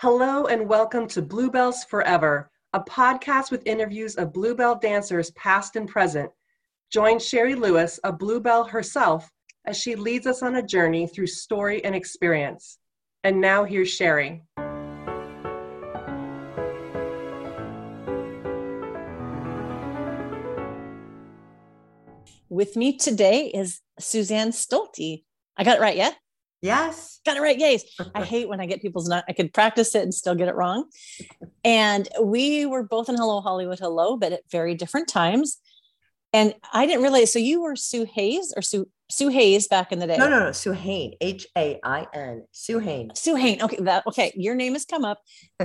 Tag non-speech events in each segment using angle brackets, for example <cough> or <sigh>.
Hello and welcome to Bluebells Forever, a podcast with interviews of Bluebell dancers past and present. Join Sherry Lewis, a Bluebell herself, as she leads us on a journey through story and experience. And now here's Sherry. With me today is Suzanne Stolte. I got it right, yeah? Yes. Got it right. Yes. <laughs> I hate when I get people's not, I could practice it and still get it wrong. And we were both in Hello Hollywood Hello, but at very different times. And I didn't realize. So you were Sue Hayes or Sue Sue Hayes back in the day? No, no, no. Sue Hain. H A I N. Sue Hain. Sue Hain. Okay. That okay. Your name has come up.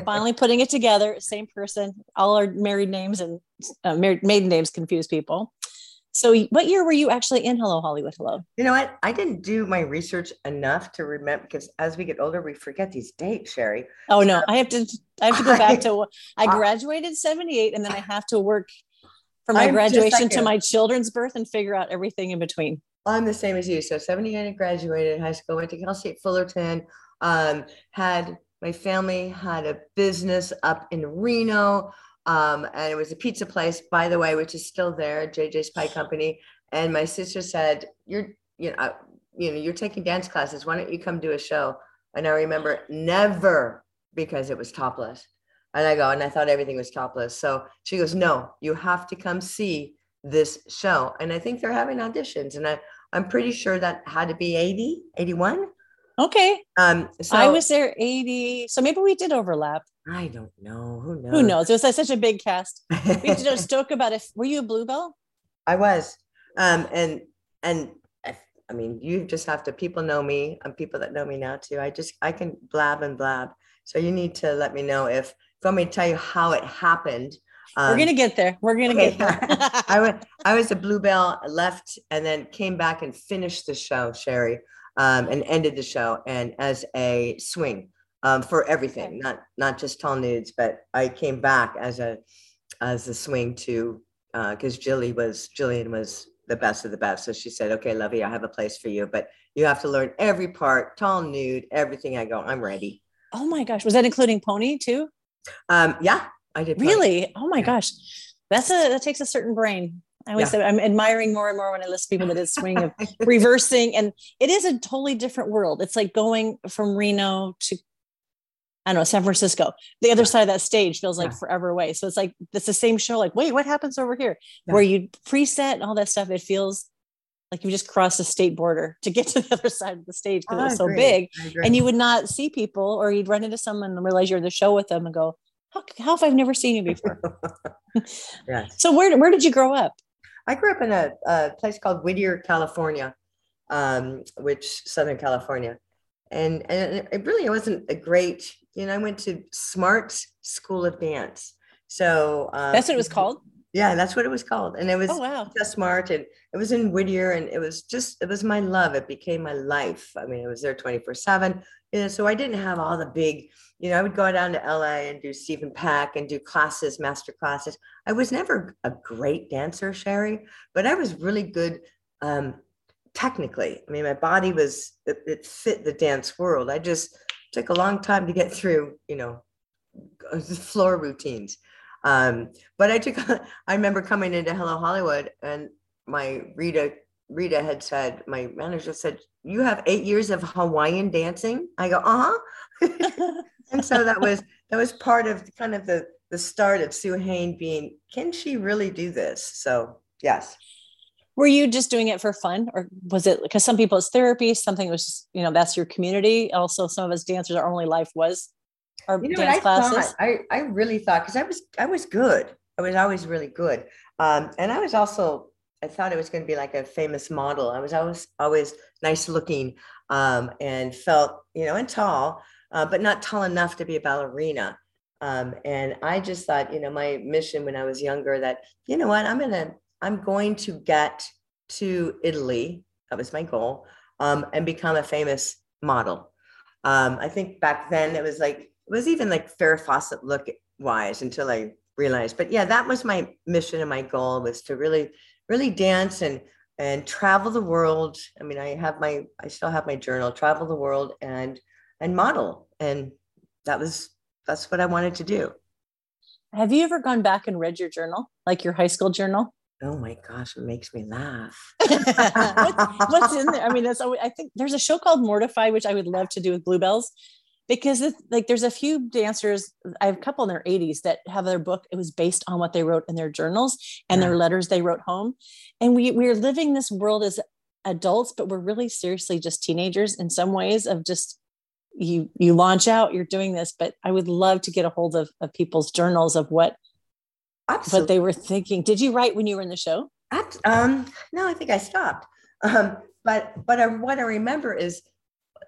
Finally putting it together. Same person. All our married names and uh, married maiden names confuse people. So, what year were you actually in Hello Hollywood Hello? You know what? I didn't do my research enough to remember because as we get older, we forget these dates, Sherry. Oh no, I have to. I have to go back <laughs> to. I graduated '78, and then I have to work from my I'm graduation like to my children's birth and figure out everything in between. I'm the same as you. So 78, I graduated high school, went to Cal State Fullerton, um, had my family had a business up in Reno. Um, and it was a pizza place, by the way, which is still there, JJ's Pie Company. And my sister said, "You're, you know, uh, you know, you're taking dance classes. Why don't you come do a show?" And I remember never because it was topless. And I go, and I thought everything was topless. So she goes, "No, you have to come see this show." And I think they're having auditions, and I, I'm pretty sure that had to be 80, 81. Okay. Um, so I was there 80. So maybe we did overlap. I don't know. Who knows? Who knows? It was such a big cast. We had to <laughs> just talk about if were you a bluebell? I was. Um, and and I, I mean, you just have to. People know me, and people that know me now too. I just I can blab and blab. So you need to let me know if if you want me to tell you how it happened. Um, We're gonna get there. We're gonna okay. get there. <laughs> I went. <laughs> I was a bluebell, left, and then came back and finished the show, Sherry, um, and ended the show, and as a swing um, for everything, okay. not not just tall nudes, but I came back as a as a swing to because uh, Jilly was Jillian was the best of the best. So she said, "Okay, Lovey, I have a place for you, but you have to learn every part, tall nude, everything." I go, "I'm ready." Oh my gosh, was that including pony too? Um, yeah, I did. Really? Oh my yeah. gosh, that's a that takes a certain brain. I always yeah. say I'm admiring more and more when I listen to people that is swing of <laughs> reversing, and it is a totally different world. It's like going from Reno to I don't know, San Francisco. The other side of that stage feels like yeah. forever away. So it's like it's the same show. Like, wait, what happens over here? Yeah. Where you preset and all that stuff. It feels like you just crossed a state border to get <laughs> to the other side of the stage because oh, it's so big. And you would not see people, or you'd run into someone and realize you're the show with them and go, "How, how have I never seen you before?" <laughs> yeah. So where where did you grow up? I grew up in a, a place called Whittier, California, um, which Southern California. And and it really wasn't a great you know i went to smart school of dance. So um, that's what it was called yeah that's what it was called and it was oh, wow. just smart and it was in whittier and it was just it was my love it became my life i mean it was there 24 7 you know so i didn't have all the big you know i would go down to la and do stephen peck and do classes master classes i was never a great dancer sherry but i was really good um, technically. I mean, my body was it, it, fit the dance world. I just took a long time to get through, you know, <laughs> floor routines. Um, but I took. <laughs> I remember coming into Hello Hollywood, and my Rita Rita had said, my manager said, "You have eight years of Hawaiian dancing." I go, "Uh huh." <laughs> and so that was that was part of kind of the the start of Sue Hain being, "Can she really do this?" So yes were you just doing it for fun or was it because some people it's therapy something was you know that's your community also some of us dancers our only life was our you know dance I classes? Thought, I, I really thought because i was i was good. I was always really good. Um, and i was also i thought it was going to be like a famous model. I was always always nice looking um, and felt you know and tall uh, but not tall enough to be a ballerina. Um, and i just thought you know my mission when i was younger that you know what i'm gonna I'm going to get to Italy. That was my goal, um, and become a famous model. Um, I think back then it was like was even like Farrah Fawcett look wise until I realized. But yeah, that was my mission and my goal was to really, really dance and and travel the world. I mean, I have my I still have my journal, travel the world and and model. And that was that's what I wanted to do. Have you ever gone back and read your journal, like your high school journal? Oh my gosh, it makes me laugh. <laughs> what's, what's, in there? I mean, that's always, I think there's a show called Mortify, which I would love to do with Bluebells because it's, like there's a few dancers, I have a couple in their 80s that have their book. It was based on what they wrote in their journals and yeah. their letters they wrote home. And we we're living this world as adults, but we're really seriously just teenagers in some ways of just you you launch out, you're doing this. But I would love to get a hold of, of people's journals of what Absolutely. what they were thinking. Did you write when you were in the show? Um, no, I think I stopped. Um, but but I, what I remember is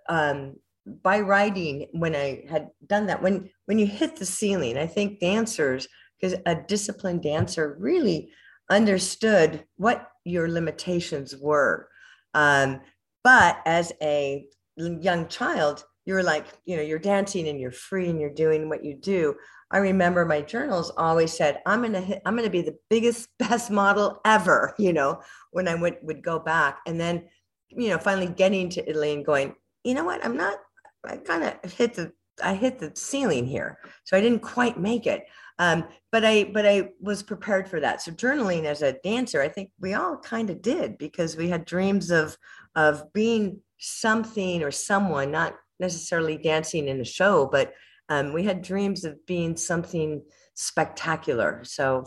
um, by writing when I had done that. When when you hit the ceiling, I think dancers, because a disciplined dancer really understood what your limitations were. Um, but as a young child, you're like, you know, you're dancing and you're free and you're doing what you do. I remember my journals always said, I'm gonna hit, I'm gonna be the biggest, <laughs> best model ever, you know, when I would would go back. And then, you know, finally getting to Italy and going, you know what, I'm not, I kind of hit the I hit the ceiling here. So I didn't quite make it. Um, but I but I was prepared for that. So journaling as a dancer, I think we all kind of did because we had dreams of of being something or someone, not necessarily dancing in a show, but um, we had dreams of being something spectacular. So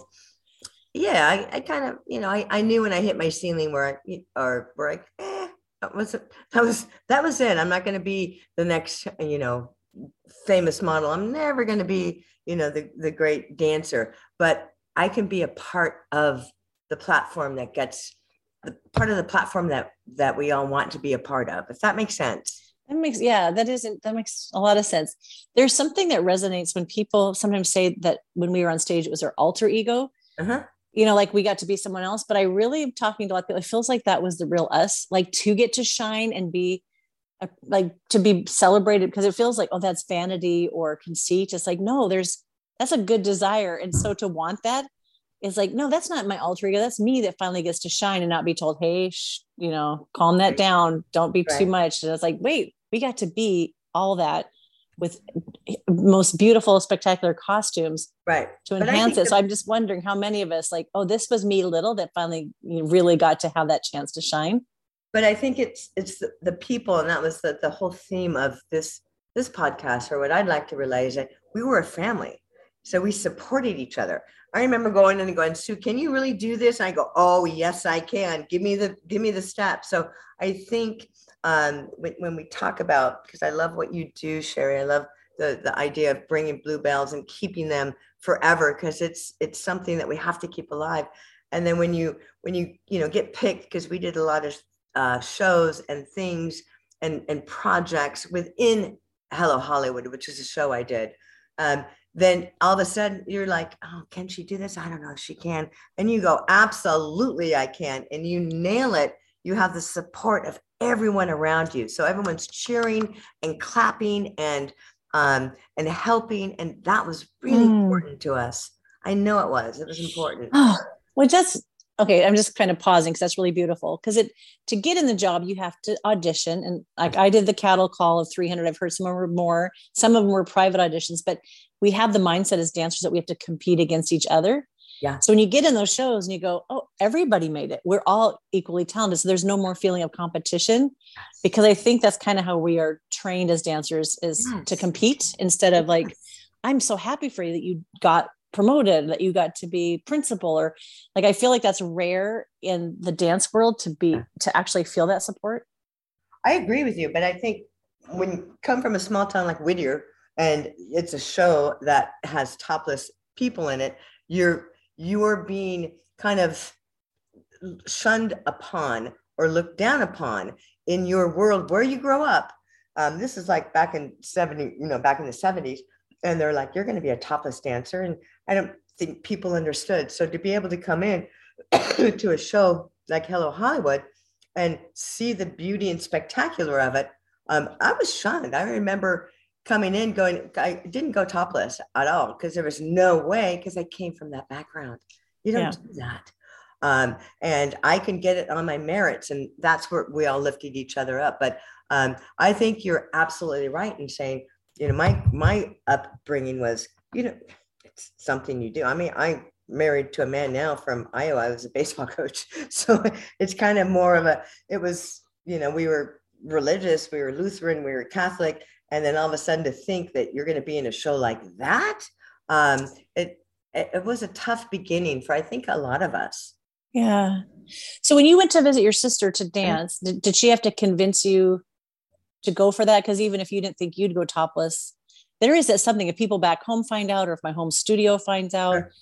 yeah, I, I kind of, you know, I, I knew when I hit my ceiling where I, or where I, that was, that was, that was it. I'm not going to be the next, you know, famous model. I'm never going to be, you know, the, the great dancer, but I can be a part of the platform that gets the part of the platform that, that we all want to be a part of, if that makes sense. That makes yeah, that isn't that makes a lot of sense. There's something that resonates when people sometimes say that when we were on stage, it was our alter ego. Uh-huh. You know, like we got to be someone else. But I really am talking to a lot of people. It feels like that was the real us, like to get to shine and be a, like to be celebrated because it feels like, oh, that's vanity or conceit. It's like, no, there's that's a good desire. And so to want that is like, no, that's not my alter ego. That's me that finally gets to shine and not be told, hey, sh- you know, calm that down. Don't be right. too much. And it's like, wait, we got to be all that with most beautiful spectacular costumes right. to enhance it. So i'm just wondering how many of us like oh this was me little that finally really got to have that chance to shine. But i think it's it's the, the people and that was the, the whole theme of this this podcast or what i'd like to relay is that we were a family. So we supported each other. I remember going in and going sue can you really do this? And i go oh yes i can. Give me the give me the steps so i think um, when, we talk about, because I love what you do, Sherry, I love the, the idea of bringing bluebells and keeping them forever because it's it's something that we have to keep alive. And then when you when you you know get picked because we did a lot of uh, shows and things and and projects within Hello Hollywood, which is a show I did. Um, then all of a sudden you're like, oh, can she do this? I don't know if she can. And you go, absolutely, I can. And you nail it. You have the support of everyone around you. So everyone's cheering and clapping and um, and helping, and that was really mm. important to us. I know it was. It was important. Oh, well, just okay. I'm just kind of pausing because that's really beautiful. Because it to get in the job, you have to audition, and like I did the cattle call of 300. I've heard some were more. Some of them were private auditions, but we have the mindset as dancers that we have to compete against each other. Yeah. So when you get in those shows and you go, oh, everybody made it. We're all equally talented. So there's no more feeling of competition because I think that's kind of how we are trained as dancers is yes. to compete instead of like, I'm so happy for you that you got promoted, that you got to be principal or like, I feel like that's rare in the dance world to be, to actually feel that support. I agree with you, but I think when you come from a small town like Whittier and it's a show that has topless people in it, you're you are being kind of shunned upon or looked down upon in your world where you grow up. Um, this is like back in 70, you know, back in the 70s. And they're like, you're going to be a topless dancer. And I don't think people understood. So to be able to come in <coughs> to a show like Hello Hollywood and see the beauty and spectacular of it, um, I was shunned. I remember coming in going i didn't go topless at all because there was no way because i came from that background you don't yeah. do that um, and i can get it on my merits and that's where we all lifted each other up but um, i think you're absolutely right in saying you know, my my upbringing was, you know, it's something you do. I mean, I married to a man now from Iowa. I was a baseball <laughs> coach, so it's kind of more of a. It was, you know, we were religious, we were Lutheran, we were Catholic, and then all of a sudden to think that you're going to be in a show like that, um, it it was a tough beginning for I think a lot of us. Yeah. So when you went to visit your sister to dance, did, did she have to convince you to go for that? Because even if you didn't think you'd go topless, there is that something if people back home find out or if my home studio finds out, sure.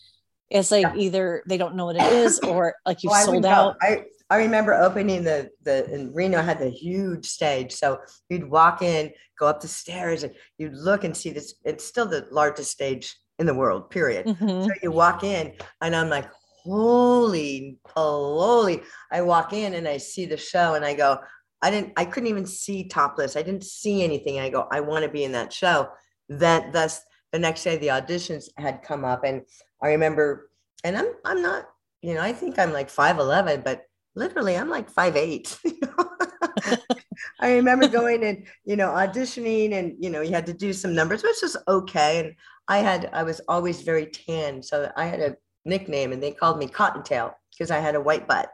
it's like yeah. either they don't know what it is or like <coughs> you've sold out. I, I remember opening the the in Reno had the huge stage. So you'd walk in, go up the stairs, and you'd look and see this. It's still the largest stage in the world, period. Mm-hmm. So you walk in, and I'm like, holy holy. I walk in and I see the show, and I go, I didn't, I couldn't even see topless. I didn't see anything. I go, I want to be in that show. That thus the next day the auditions had come up, and I remember, and I'm I'm not, you know, I think I'm like five eleven, but literally I'm like five eight. <laughs> <laughs> <laughs> I remember going and you know auditioning, and you know you had to do some numbers, which was okay. And I had I was always very tan, so I had a nickname, and they called me Cottontail because I had a white butt.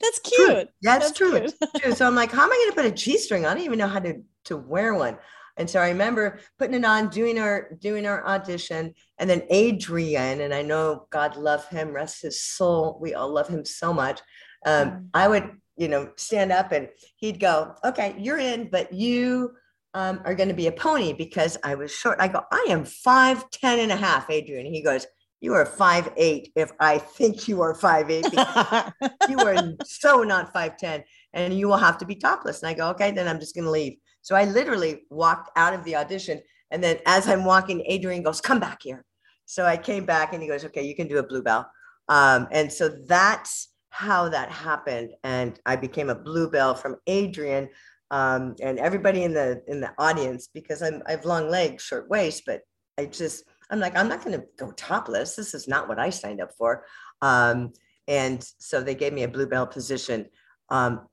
That's cute. True. Yeah, it's true. It's true. So I'm like, how am I going to put a G string? I don't even know how to to wear one. And so I remember putting it on, doing our doing our audition, and then Adrian, and I know God love him, rest his soul. We all love him so much. Um, mm. I would, you know, stand up and he'd go, "Okay, you're in, but you um, are going to be a pony because I was short." I go, "I am five ten and a half, Adrian." He goes, you are five eight if I think you are five eight. <laughs> you are so not five ten, and you will have to be topless. And I go, okay, then I'm just going to leave. So I literally walked out of the audition, and then as I'm walking, Adrian goes, "Come back here." So I came back, and he goes, "Okay, you can do a bluebell." Um, and so that's how that happened, and I became a bluebell from Adrian. Um, and everybody in the in the audience because I'm I have long legs, short waist, but I just I'm like, I'm not going to go topless. This is not what I signed up for. Um, and so they gave me a bluebell position um,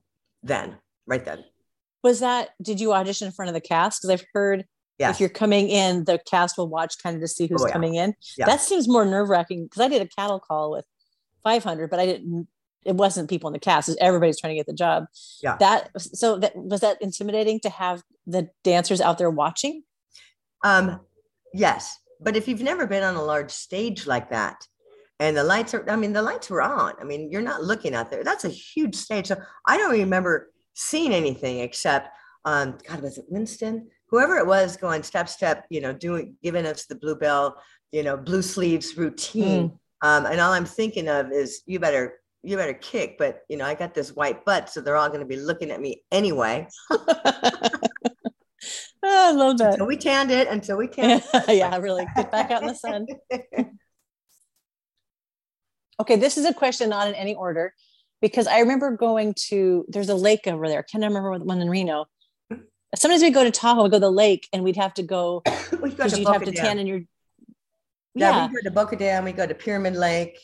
then, right then. Was that, did you audition in front of the cast? Because I've heard yes. if you're coming in, the cast will watch kind of to see who's oh, yeah. coming in. Yeah. That seems more nerve wracking because I did a cattle call with 500, but I didn't, it wasn't people in the cast. Everybody's trying to get the job. Yeah. That, so that was that intimidating to have the dancers out there watching? Um, yes, but if you've never been on a large stage like that, and the lights are, I mean, the lights were on. I mean, you're not looking out there. That's a huge stage. So I don't remember seeing anything except, um, God, was it Winston? Whoever it was going step, step, you know, doing, giving us the bluebell, you know, blue sleeves routine. Mm. Um, and all I'm thinking of is you better, you better kick. But, you know, I got this white butt, so they're all going to be looking at me anyway. Oh, <laughs> I love that. Until we tanned it, until we tanned <laughs> it. yeah, really. Get back out in the sun. <laughs> okay, this is a question not in any order because I remember going to, there's a lake over there. I can't remember one in Reno. Sometimes we go to Tahoe, we go to the lake and we'd have to go <coughs> because you'd have to tan in your. Yeah, yeah, we go to Boca Dam, we go to Pyramid Lake.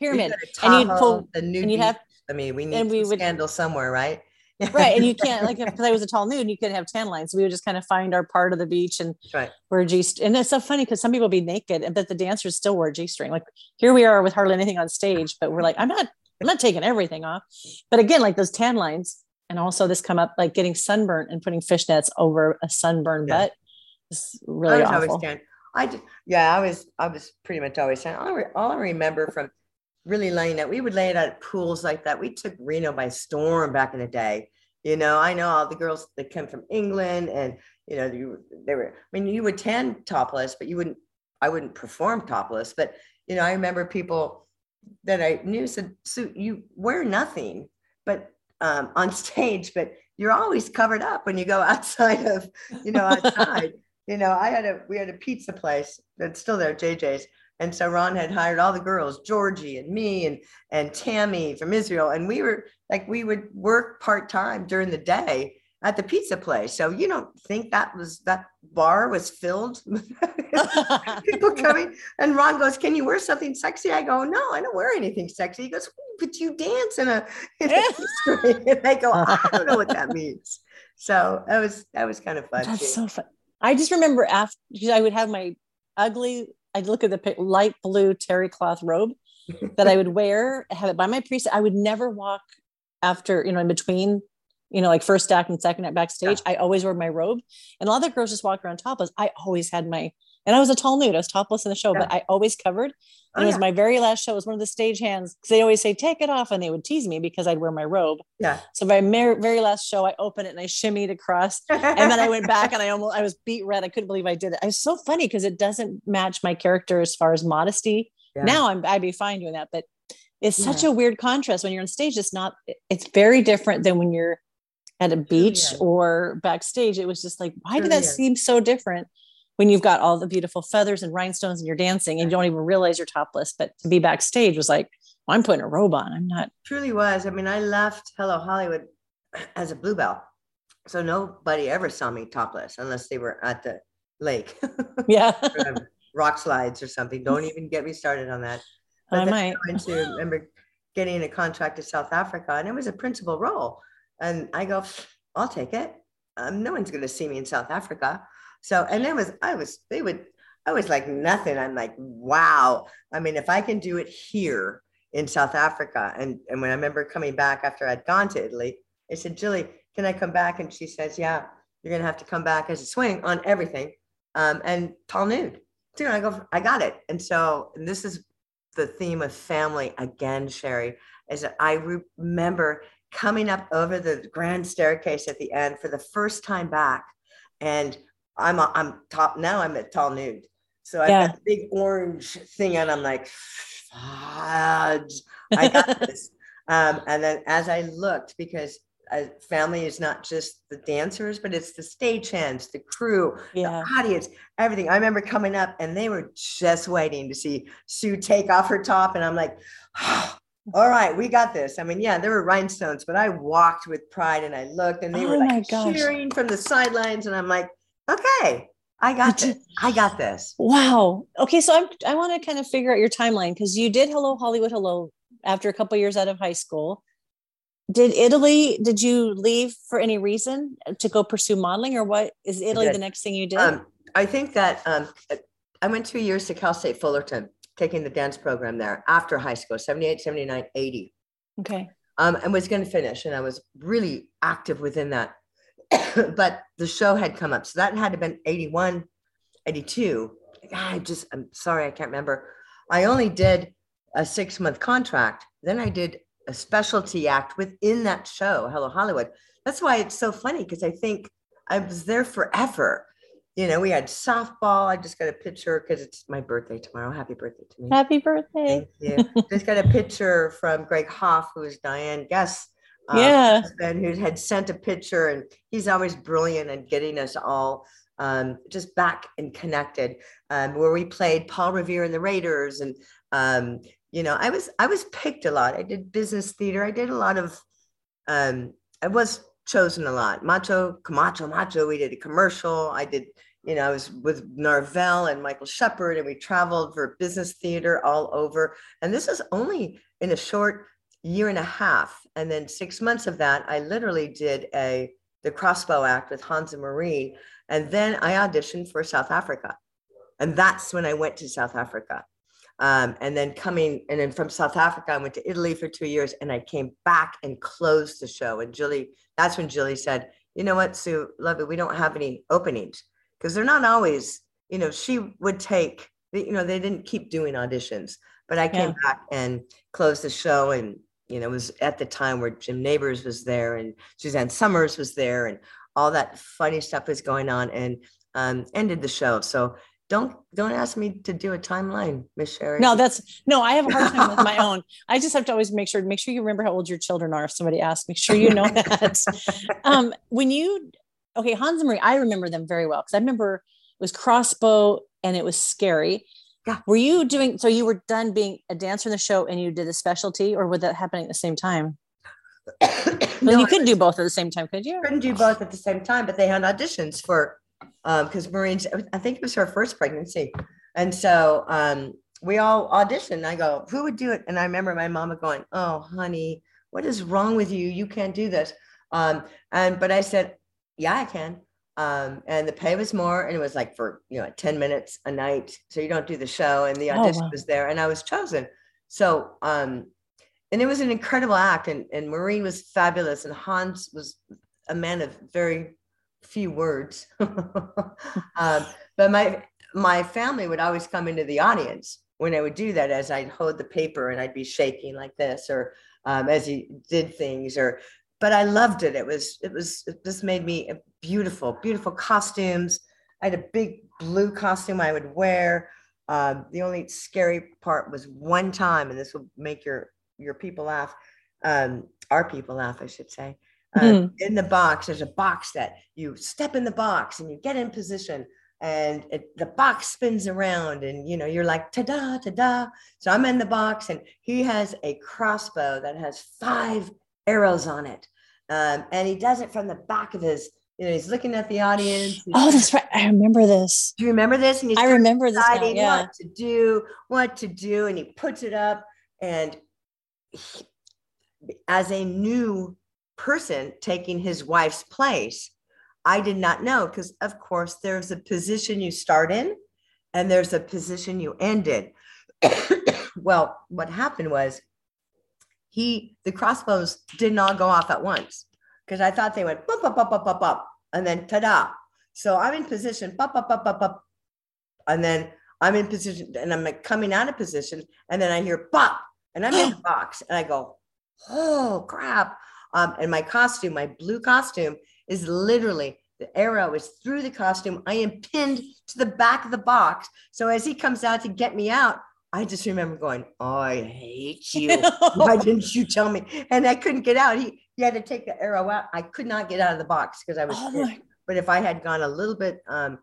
Pyramid. Tahoe, and you'd pull, the and you'd have, I mean, we need and we would, scandal somewhere, right? <laughs> right. And you <laughs> can't like because I was a tall nude, you couldn't have tan lines. So we would just kind of find our part of the beach and right. wear G and it's so funny because some people be naked, but the dancers still wear G string. Like here we are with hardly anything on stage, but we're like, I'm not, I'm not taking everything off. But again, like those tan lines, and also this come up like getting sunburnt and putting fishnets over a sunburned yeah. butt is really I awful. I did, yeah, I was I was pretty much always tan. all, I, all I remember from really laying out. We would lay it at pools like that. We took Reno by storm back in the day. You know, I know all the girls that come from England and, you know, you, they were, I mean, you would tan topless, but you wouldn't, I wouldn't perform topless. But, you know, I remember people that I knew said, so you wear nothing, but um, on stage, but you're always covered up when you go <laughs> outside of, you know, outside. <laughs> you know, I had a, we had a pizza place that's still there, JJ's and so Ron had hired all the girls, Georgie and me and and Tammy from Israel, and we were like we would work part time during the day at the pizza place. So you don't think that was that bar was filled <laughs> people <laughs> coming? And Ron goes, "Can you wear something sexy?" I go, "No, I don't wear anything sexy." He goes, "But you dance in a, in a <laughs> and I go, "I don't know what that means." So that was that was kind of fun. That's too. so fun. I just remember after I would have my ugly, I'd look at the light blue terry cloth robe that I would wear, have it by my priest. I would never walk after, you know, in between, you know, like first act and second act backstage. Yeah. I always wore my robe. And a lot of the girls just walk around topless. I always had my and I was a tall nude. I was topless in the show, yeah. but I always covered. Oh, and it was yeah. my very last show. It was one of the stage hands because they always say, take it off. And they would tease me because I'd wear my robe. Yeah. So my mer- very last show, I opened it and I shimmied across. and then I went back and I almost, I was beat red. I couldn't believe I did it. It was so funny because it doesn't match my character as far as modesty. Yeah. Now I'm, I'd be fine doing that. But it's such a weird contrast when you're on stage. It's not, it's very different than when you're at a oh, beach or backstage. It was just like, why oh, did that seem so different? when you've got all the beautiful feathers and rhinestones and you're dancing and you don't even realize you're topless. But to be backstage was like, well, I'm putting a robe on. I'm not. Truly was. I mean, I left Hello Hollywood as a bluebell. So nobody ever saw me topless unless they were at the lake. <laughs> Yeah. rock slides or something. Don't even get me started on that. But I might. I remember getting a contract to South Africa and it was a principal role. And I go, I'll take it. Um, no one's going to see me in South Africa. So, and it was, I was, they would, I was like nothing. I'm like, wow. I mean, if I can do it here in South Africa, and, and when I remember coming back after I'd gone to Italy, I said, Julie, can I come back? And she says, yeah, you're going to have to come back as a swing on everything um, and tall nude. Dude, I go, I got it. And so, and this is the theme of family again, Sherry, is that I re- remember coming up over the grand staircase at the end for the first time back. And I'm I'm top now. I'm at tall nude, so yeah. got a big orange thing, and I'm like, fudge, I got <laughs> this. Um, and then as I looked, because a family is not just the dancers, but it's the stagehands, the crew, yeah. the audience, everything. I remember coming up, and they were just waiting to see Sue take off her top, and I'm like. <sighs> Oh, all right, we got this. I mean, yeah, there were rhinestones, but I walked with pride and I looked and they oh were like cheering from the sidelines. And I'm like, okay, I got this. I got this. Wow. Okay, so I'm, I want to kind of figure out your timeline because you did Hello Hollywood Hello after a couple years out of high school. Did Italy? Did you leave for any reason to go pursue modeling, or what is Italy the next thing you did? Um, I think that um, I went two years to Cal State Fullerton, taking the dance program there after high school, 78, 79, 80. Okay. Um, and was going to finish, and I was really active within that <coughs> but the show had come up. So that had to been 81, 82. I just, I'm sorry, I can't remember. I only did a six month contract. Then I did a specialty act within that show, Hello Hollywood. That's why it's so funny because I think I was there forever. You know, we had softball. I just got a picture because it's my birthday tomorrow. Happy birthday to me. Happy birthday. Thank you. just got a picture from Greg Hoff, who is Diane Guest um, yeah. And who had sent a picture, and he's always brilliant at getting us all um, just back and connected. Um, where we played Paul Revere and the Raiders, and um, you know, I was I was picked a lot. I did business theater. I did a lot of. Um, I was chosen a lot. Macho, Camacho, Macho. We did a commercial. I did. You know, I was with Narvel and Michael Shepard, and we traveled for business theater all over. And this is only in a short year and a half. And then six months of that, I literally did a the crossbow act with Hans and Marie. And then I auditioned for South Africa. And that's when I went to South Africa. Um, and then coming, and then from South Africa, I went to Italy for two years and I came back and closed the show. And Julie, that's when Julie said, you know what, Sue, love it. We don't have any openings because they're not always, you know, she would take, you know, they didn't keep doing auditions, but I came yeah. back and closed the show and you know, it was at the time where Jim Nabors was there and Suzanne Somers was there and all that funny stuff was going on and um, ended the show. So don't don't ask me to do a timeline, Miss Sherry. No, that's no. I have a hard time with my own. I just have to always make sure make sure you remember how old your children are. If somebody asks, make sure you know <laughs> that. um, when you okay, Hans and Marie, I remember them very well because I remember it was crossbow and it was scary. Yeah. Were you doing so you were done being a dancer in the show and you did a specialty or was that happening at the same time? <coughs> no, you couldn't do both at the same time, could you? Couldn't do both at the same time, but they had auditions for um because Marine's I think it was her first pregnancy. And so um we all auditioned. I go, who would do it? And I remember my mama going, Oh, honey, what is wrong with you? You can't do this. Um, and but I said, Yeah, I can. Um, and the pay was more, and it was like for you know 10 minutes a night. So you don't do the show, and the audition oh, wow. was there, and I was chosen. So um, and it was an incredible act, and, and Maureen was fabulous, and Hans was a man of very few words. <laughs> um, but my my family would always come into the audience when I would do that, as I'd hold the paper and I'd be shaking like this, or um, as he did things, or but I loved it. It was it was it just made me beautiful, beautiful costumes. I had a big blue costume I would wear. Um, the only scary part was one time, and this will make your your people laugh, um, our people laugh, I should say. Uh, mm. In the box, there's a box that you step in the box and you get in position, and it, the box spins around, and you know you're like ta da ta da. So I'm in the box, and he has a crossbow that has five arrows on it, um, and he does it from the back of his you know, he's looking at the audience. Oh, that's right. I remember this. Do you remember this? And he's I remember this. Now, yeah. What to do, what to do, and he puts it up, and as a new person taking his wife's place, I did not know because, of course, there's a position you start in and there's a position you ended. <coughs> well, what happened was he, the crossbows did not go off at once because I thought they went bump, bump, bump, bump, bump, bump, and then ta da. So I'm in position, bump, bump, bump, bump, bump, and then I'm in position and I'm like coming out of position, and then I hear bop, and I'm in the <gasps> box and I go, oh crap. Um, and my costume, my blue costume, is literally the arrow is through the costume. I am pinned to the back of the box. So as he comes out to get me out, I just remember going, oh, I hate you. <laughs> Why didn't you tell me? And I couldn't get out. He, he had to take the arrow out. I could not get out of the box because I was. Oh but if I had gone a little bit um,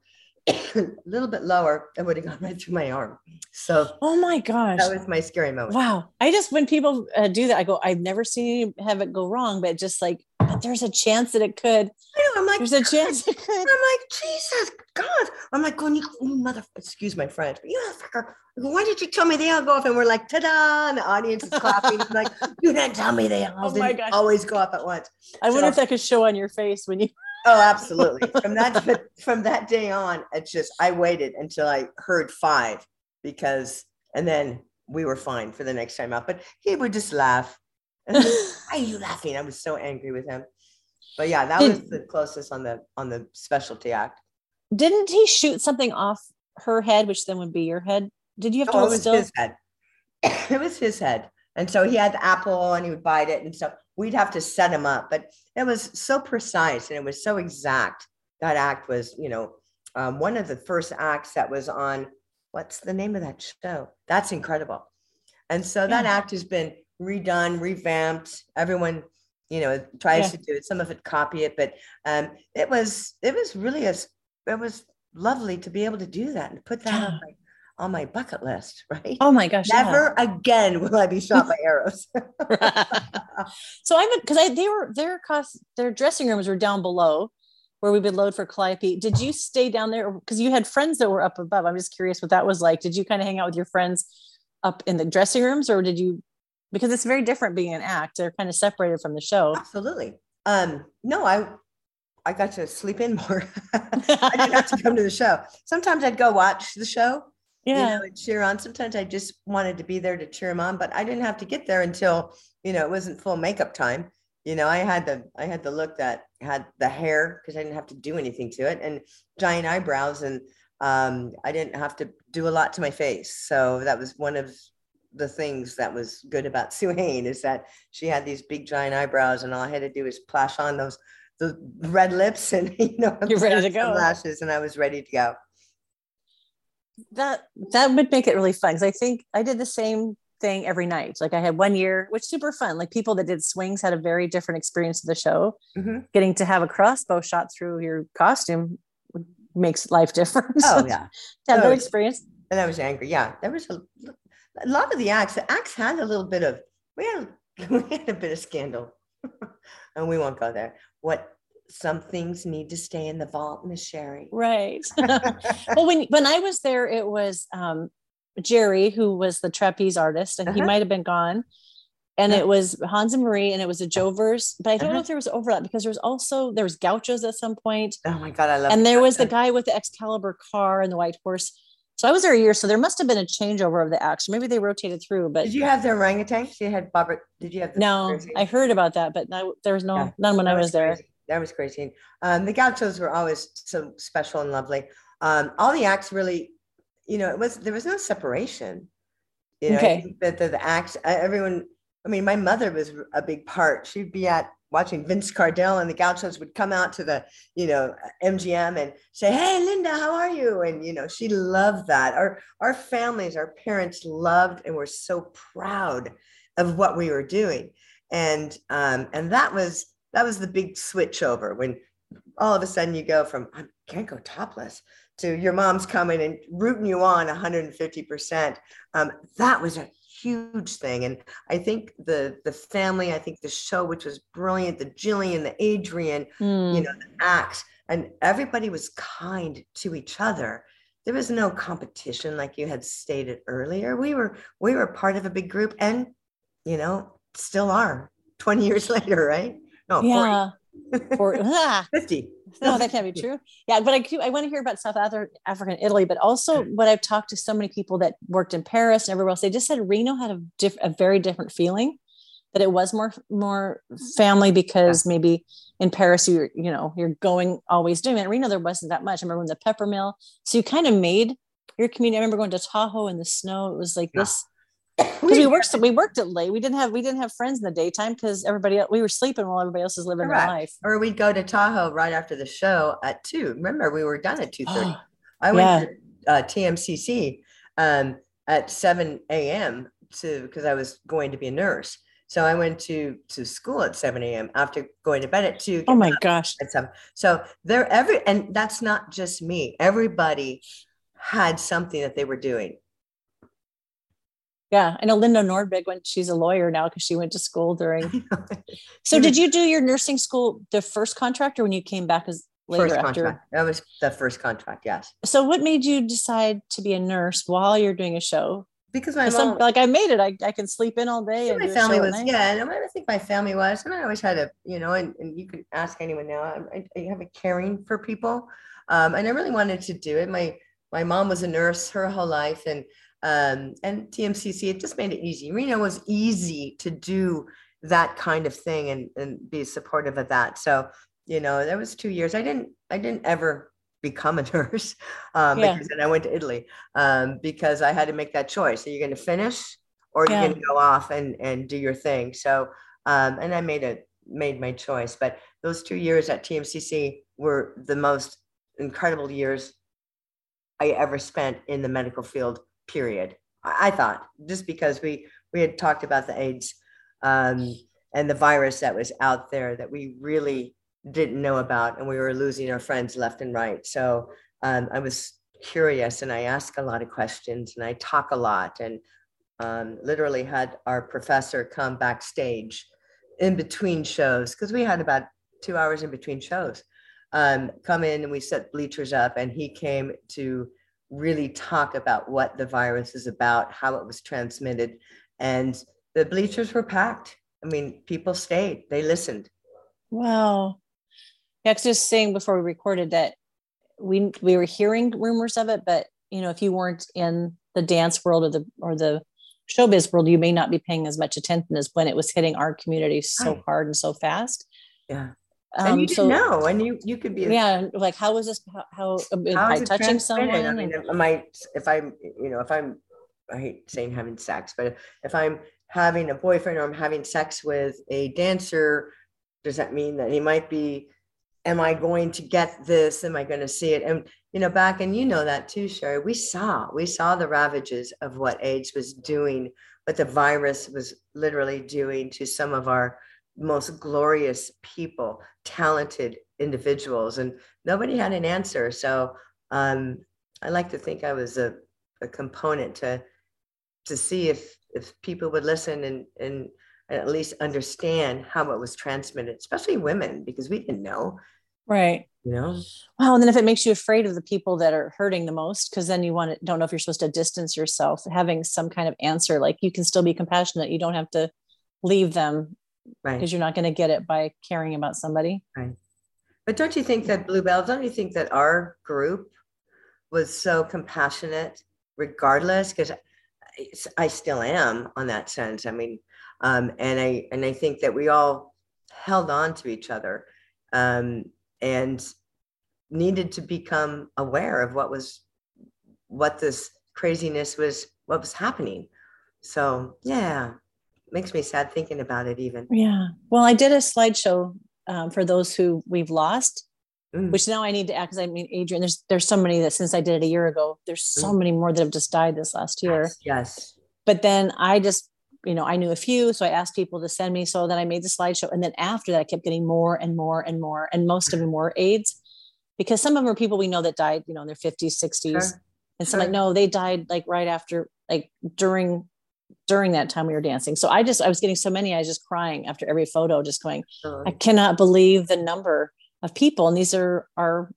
a <coughs> little bit lower, it would have gone right through my arm. So, oh my gosh, that was my scary moment. Wow. I just, when people uh, do that, I go, I've never seen you have it go wrong, but just like, but there's a chance that it could. I know. I'm like, there's a chance it could. I'm like, Jesus God. I'm like, going, you, you mother, excuse my French, but you motherfucker, why did you tell me they all go off? And we're like, ta da. And the audience is clapping. like, <laughs> you didn't tell me they all oh didn't always go off at once. I so, wonder if that could show on your face when you. Oh, absolutely. From that from that day on, it's just I waited until I heard five because and then we were fine for the next time out. But he would just laugh. <laughs> Why are you laughing? I was so angry with him. But yeah, that was the closest on the on the specialty act. Didn't he shoot something off her head, which then would be your head? Did you have to oh, it was still? his head. <coughs> it was his head. And so he had the apple and he would bite it. And so we'd have to set him up. But it was so precise and it was so exact. That act was, you know, um, one of the first acts that was on what's the name of that show? That's incredible. And so that yeah. act has been redone, revamped. Everyone, you know, tries yeah. to do it. Some of it copy it, but um, it was it was really a it was lovely to be able to do that and put that yeah. on my on my bucket list, <laughs> right? Oh my gosh. Never yeah. again will I be shot by arrows. <laughs> <laughs> so I'm because I they were their cost their dressing rooms were down below where we would load for Calliope. Did you stay down there because you had friends that were up above? I'm just curious what that was like. Did you kind of hang out with your friends up in the dressing rooms or did you because it's very different being an act. They're kind of separated from the show. Absolutely. Um, no, I I got to sleep in more. I didn't have to come to the show. Sometimes I'd go watch the show yeah. you know, cheer on. Sometimes I just wanted to be there to cheer him on, but I didn't have to get there until, you know, it wasn't full makeup time. You know, I had the I had the look that had the hair because I didn't have to do anything to it and giant eyebrows and um, I didn't have to do a lot to my face. So that was one of the things that was good about <laughs> Sue Hain is that she had these big giant eyebrows and all I had to do was plash on those the red lips <laughs> and you know you're ready to go lashes and I was ready to go that that would make it really fun because I think I did the same thing every night. Like I had one year, which super fun. Like people that did swings had a very different experience of the show. Mm-hmm. Getting to have a crossbow shot through your costume makes life <laughs> different. Oh yeah, <laughs> to have that experience. And I was angry. Yeah, there was a, a lot of the acts. The acts had a little bit of we had <laughs> we had a bit of scandal, and we won't go there. What some things need to stay in the vault, Miss Sherry. Right. <laughs> well, when when I was there, it was um, Jerry who was the trapeze artist, and uh-huh. he might have been gone. and Yeah. it was Hans and Marie, and it was a Joe verse. But I don't know Uh-huh. if there was overlap because there was also there was Gauchos at some point, Oh my God, I love and there was the guy with the Excalibur car and the white horse. So I was there a year, so there must have been a changeover of the action. Maybe they rotated through, but Did you have the orangutans? You had Robert. Did you have the no? I heard about that, but no, there was no Yeah. none when That I was there. That was crazy. Um, the gauchos were always so special and lovely. Um, all the acts really, you know, it was there was no separation. You know, Okay. that the, the acts, everyone. I mean, my mother was a big part. She'd be at watching Vince Cardell, and the gauchos would come out to the, you know, MGM and say, "Hey, Linda, how are you?" And you know, she loved that. Our our families, our parents loved, and were so proud of what we were doing and um, and that was that was the big switch over when all of a sudden you go from I can't go topless to your mom's coming and rooting you on 150 percent. Um, that was a huge thing, and I think the the family, I think the show, which was brilliant, the Jillian, the Adrian, Hmm. you know, the acts, and everybody was kind to each other. There was no competition, like you had stated earlier. We were we were part of a big group, and you know, still are 20 years <laughs> later, right? No, 40, yeah. <laughs> Or, ah, 50. no, that can't be true. Yeah, but I I want to hear about South Africa, and Italy, but also what I've talked to so many people that worked in Paris and everywhere else. They just said Reno had a diff, a very different feeling. That it was more more family because maybe in Paris you're you know you're going always doing it. In Reno there wasn't that much. I remember when the Peppermill. So you kind of made your community. I remember going to Tahoe in the snow. It was like Yeah. this because we worked we worked it late. We didn't have we didn't have friends in the daytime because everybody we were sleeping while everybody else was living Correct. their life. Or we'd go to Tahoe right after the show at two. Remember, we were done at 2:30. Oh, <gasps> I went to uh, TMCC um, at 7 a.m. to because I was going to be a nurse. So I went to to school at 7 a.m. after going to bed at two. oh my gosh. at seven. So they're every and that's not just me. Everybody had something that they were doing. Yeah, I know Linda Nordbig when she's a lawyer now because she went to school during. So did you do your nursing school the first contract or when you came back as later first after? contract. That was the first contract, yes. So what made you decide to be a nurse while you're doing a show? Because my mom, like I made it. I, I can sleep in all day. And my family was yeah, and I think my family was, and I always had a you know, and, and you can ask anyone now. I, I have a caring for people, um, and I really wanted to do it. My my mom was a nurse her whole life, and um, and TMCC it just made it easy. Reno was easy to do that kind of thing and and be supportive of that. So you know, that was two years. I didn't I didn't ever become a <laughs> nurse um, Yeah. because then I went to Italy um, because I had to make that choice. Are you going to finish or Yeah. you going to go off and and do your thing? So um, and I made it made my choice. But those two years at TMCC were the most incredible years I ever spent in the medical field. Period. I, thought just because we we had talked about the AIDS um, and the virus that was out there that we really didn't know about, and we were losing our friends left and right. So um, I was curious, and I asked a lot of questions, and I talk a lot, and um, literally had our professor come backstage in between shows because we had about two hours in between shows. Um, come in and we set bleachers up, and he came to really talk about what the virus is about, how it was transmitted, and the bleachers were packed. I mean, people stayed, they listened. Wow. Yeah, 'cause just saying before we recorded that we we were hearing rumors of it, but you know, if you weren't in the dance world or the or the showbiz world, you may not be paying as much attention as when it was hitting our community so Right. hard and so fast. Yeah. And you didn't so know, and you you could be yeah, like how was this? How, how uh, How by is it touching someone? I mean, am I if I'm you know if I'm I hate saying having sex, but if I'm having a boyfriend or I'm having sex with a dancer, does that mean that he might be? Am I going to get this? Am I going to see it? And you know, back and you know that too, Sherry. We saw we saw the ravages of what AIDS was doing, what the virus was literally doing to some of our most glorious people, talented individuals, and nobody had an answer. So um, I like to think I was a, a component to to see if if people would listen and and at least understand how it was transmitted, especially women, because we didn't know, right. you know. Well, and then if it makes you afraid of the people that are hurting the most, because then you want to don't know if you're supposed to distance yourself, having some kind of answer, like you can still be compassionate. You don't have to leave them right. because you're not going to get it by caring about somebody. Right. But don't you think that Bluebell, don't you think that our group was so compassionate regardless? Because I still am on that sense. I mean, um, and I and I think that we all held on to each other um, and needed to become aware of what was what this craziness was, what was happening. So yeah, makes me sad thinking about it even. Yeah. Well, I did a slideshow um, for those who we've lost. Mm. Which now I need to add because I mean, Adrian, there's there's so many that since I did it a year ago, there's so Mm. many more that have just died this last year. Yes, yes. But then I just, you know, I knew a few, so I asked people to send me. So then I made the slideshow, and then after that, I kept getting more and more and more, and most of them were AIDS, because some of them are people we know that died, you know, in their 50s, 60s, Sure, and some like no, they died like right after, like during during that time we were dancing. So I just I was getting so many, I was just crying after every photo, just going, I cannot believe the number of people, and these are our,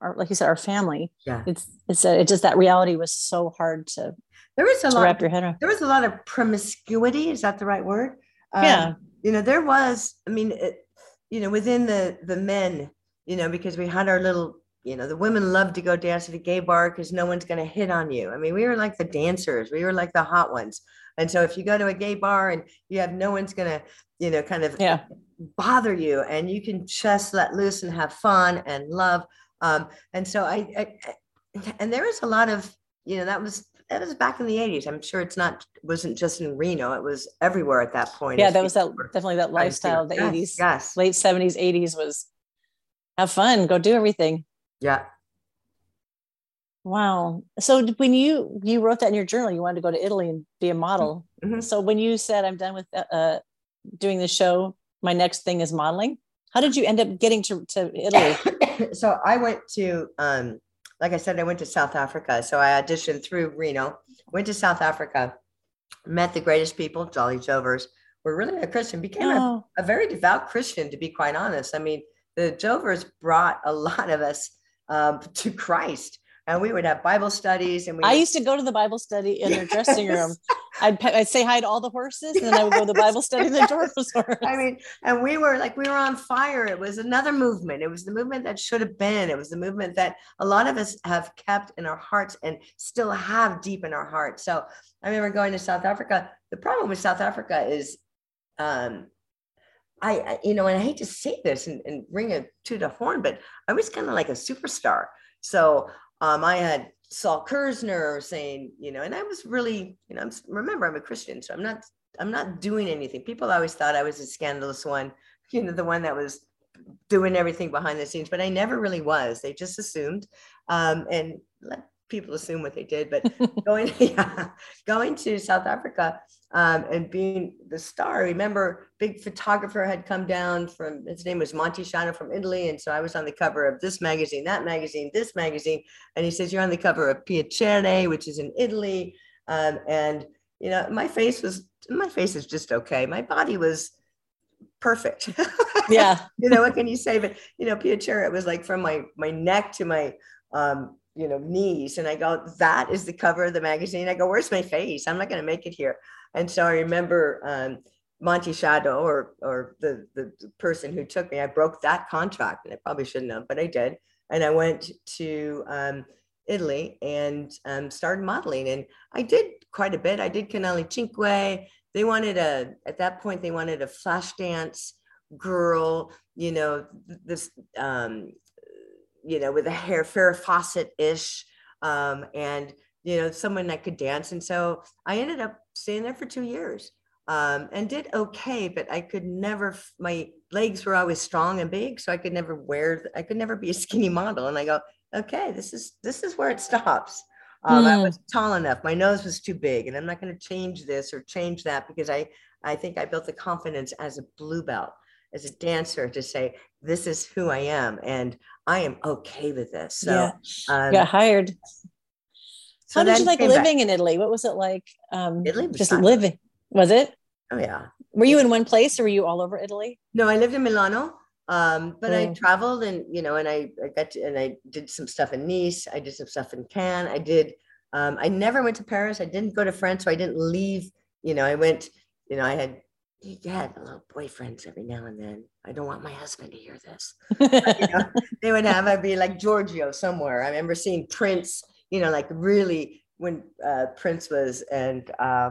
our like you said, our family. Yeah. It's it's a, it just that reality was so hard to, There was a lot. wrap your head around. there was a lot of promiscuity. Is that the right word? Um, Yeah. You know, there was. I mean, it, you know, within the the men, you know, because we had our little. You know, the women love to go dance at a gay bar because no one's going to hit on you. I mean, we were like the dancers. We were like the hot ones. And so, if you go to a gay bar and you have no one's going to, you know, kind of Yeah. bother you and you can just let loose and have fun and love um, and so I, I and there is a lot of you know that was that was back in the 80s i'm sure it's not wasn't just in reno it was everywhere at that point Yeah, that was that definitely that trying to figure- lifestyle of the yes, 80s. yes late 70s 80s was have fun go do everything yeah wow so when you you wrote that in your journal you wanted to go to italy and be a model Mhm. so when you said i'm done with uh, uh doing the show my next thing is modeling how did you end up getting to, to italy <laughs> so I went to, um, like I said, I went to South Africa. So I auditioned through Reno, went to South Africa, met the greatest people, Jolly Jovers. Were really a Christian, became a, oh, a very devout Christian, to be quite honest. I mean, the Jovers brought a lot of us um, to Christ, and we would have Bible studies, and we i used to go to the bible study in their dressing room I'd, I'd say hi to all the horses and then i would go to the bible study in the <laughs> horse I mean, and we were like, we were on fire. It was another movement. It was the movement that should have been. It was the movement that a lot of us have kept in our hearts and still have deep in our hearts. So I remember going to South Africa. The problem with South Africa is, um, I, I- you know, and I hate to say this and, and bring it to the horn, but I was kind of like a superstar. So um, I had Sol Kerzner saying, you know, and I was really, you know, I'm, remember I'm a Christian, so I'm not I'm not doing anything. People always thought I was a scandalous one, <laughs> you know, the one that was doing everything behind the scenes, but I never really was. They just assumed um, and let people assume what they did. But <laughs> going, <laughs> yeah, going to South Africa um, and being the star, remember big photographer had come down from, his name was Monty Shano from Italy. And so I was on the cover of this magazine, that magazine, this magazine. And he says, you're on the cover of Piacere, which is in Italy. Um, and, you know, my face was, my face is just okay. My body was perfect. <laughs> yeah you know, what can you say? But, you know, Piacere, it was like from my, my neck to my, um, you know, knees. And I go, that is the cover of the magazine. I go, where's my face? I'm not going to make it here. And so I remember um, Monty Shadow or, or the, the person who took me, I broke that contract and I probably shouldn't have, but I did. And I went to um, Italy and um, started modeling. And I did quite a bit. I did Canale Cinque. They wanted a, at that point, they wanted a flash dance girl, you know, this, um, you know, with a hair, Farrah Fawcett-ish, um, and, you know, someone that could dance. And so I ended up staying there for two years um, and did okay, but I could never, my legs were always strong and big. So I could never wear, I could never be a <laughs> skinny model. And I go, okay, this is, this is where it stops. Um, I Hmm. was tall enough. My nose was too big, and I'm not going to change this or change that because I, I think I built the confidence as a bluebell, as a dancer, to say this is who I am, and I am okay with this. So, yeah um, got hired so how did you like came back. living in italy what was it like um Italy was just fabulous. living was it Oh yeah. were you in one place or were you all over italy No, I lived in Milano, um, but I Mm. traveled and you know, and I, I got to, and I did some stuff in Nice. I did some stuff in Cannes. I did. Um, I never went to Paris. I didn't go to France, so I didn't leave. You know, I went. You know, I had you had little boyfriends every now and then. I don't want my husband to hear this. But, you know, <laughs> they would have, I'd be like Giorgio somewhere. I remember seeing Prince, you know, like really when uh, Prince was and, uh,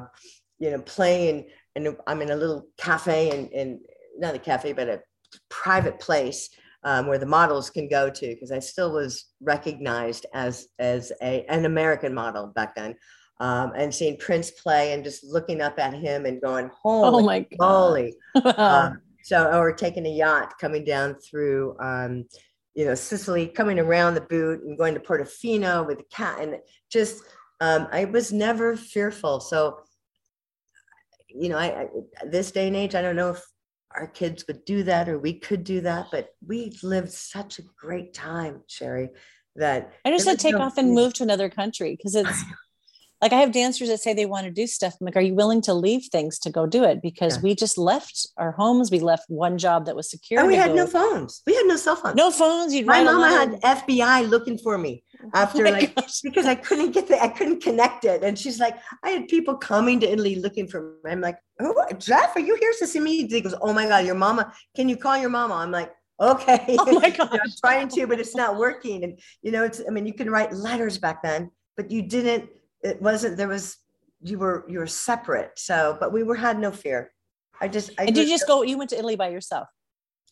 you know, playing and I'm in a little cafe and, and not a cafe, but a private place um, where the models can go to because I still was recognized as as a, an American model back then. Um, and seeing Prince play and just looking up at him and going, "Holy, oh my moly!" Wow. <laughs> Um, so, or taking a yacht coming down through, um, you know, Sicily, coming around the boot and going to Portofino with the cat, and just um, I was never fearful. So, you know, I, I this day and age, I don't know if our kids would do that or we could do that, but we lived such a great time, Sherry, that I just said take no off and move to another country because it's like I have dancers that say they want to do stuff. I'm like, are you willing to leave things to go do it? Because yeah. we just left our homes. We left one job that was secure. And we had go. no phones. We had no cell phones. No phones. You'd My mama had FBI looking for me <laughs> oh after oh like gosh. because I couldn't get the I couldn't connect it. And she's like, I had people coming to Italy looking for me. I'm like, oh Jeff, are you here to see me? He goes, Oh my God, your mama. Can you call your mama? I'm like, okay. Oh my <laughs> God. I'm trying to, but it's not working. And you know, it's I mean, you can write letters back then, but you didn't it wasn't there was you were you were separate so but we were had no fear. I just I and did you just go you went to italy by yourself?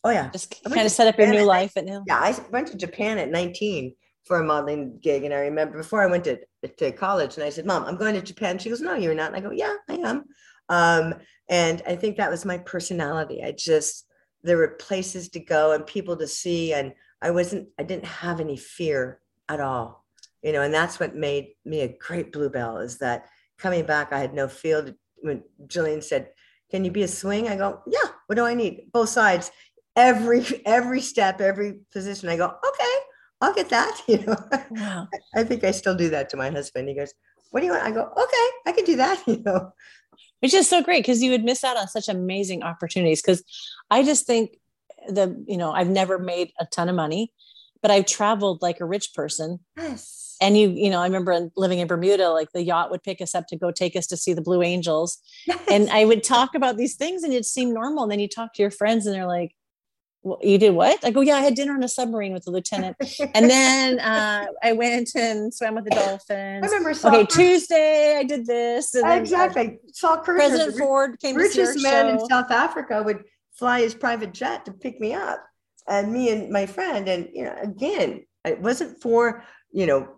Oh yeah. Just kind of set up your new life at new yeah i went to japan at 19 for a modeling gig and i remember before i went to, to college and i said mom i'm going to japan. She goes no you're not. And i go yeah i am. Um, and i think that was my personality. I just there were places to go and people to see and i wasn't i didn't have any fear at all you know, and that's what made me a great bluebell is that coming back, I had no field. When Jillian said, "Can you be a swing?" I go, "Yeah." What do I need? Both sides, every every step, every position. I go, "Okay, I'll get that." <laughs> You know, wow. I think I still do that to my husband. He goes, "What do you want?" I go, "Okay, I can do that." <laughs> You know, which is so great because you would miss out on such amazing opportunities. Because I just think the you know I've never made a ton of money, but I've traveled like a rich person. Yes and you you know i remember living in bermuda like the yacht would pick us up to go take us to see the blue angels <laughs> and i would talk about these things and it seemed normal and then you talk to your friends and they're like well, you did what? I go, yeah, I had dinner on a submarine with the lieutenant. <laughs> and then uh, I went and swam with the dolphins. I remember. Okay, Tuesday I did this. And exactly. Uh, saw President Ford came richest man show. in South Africa would fly his private jet to pick me up, and me and my friend. And you know, again, it wasn't for you know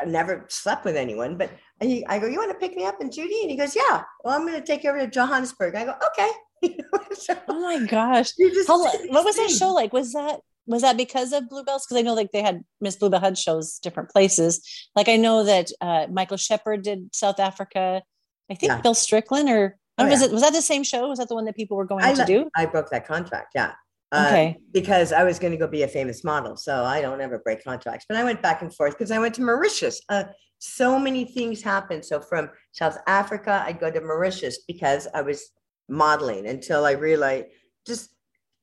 I never slept with anyone, but he, I go, you want to pick me up in Judy? And he goes, yeah. Well, I'm going to take you over to Johannesburg. I go, okay. <laughs> so, oh my gosh. How, what was that show like? Was that, was that because of Bluebells? Because I know like they had Miss Bluebell had shows different places. Like I know that uh, Michael Shepard did South Africa. I think yeah. Bill Strickland or oh, was yeah. it was that the same show? Was that the one that people were going I to do? I broke that contract. Yeah. Uh, okay. because I was going to go be a famous model. So I don't ever break contracts. But I went back and forth because I went to Mauritius. Uh, so many things happened. So from South Africa, I'd go to Mauritius because I was modeling until I realized just,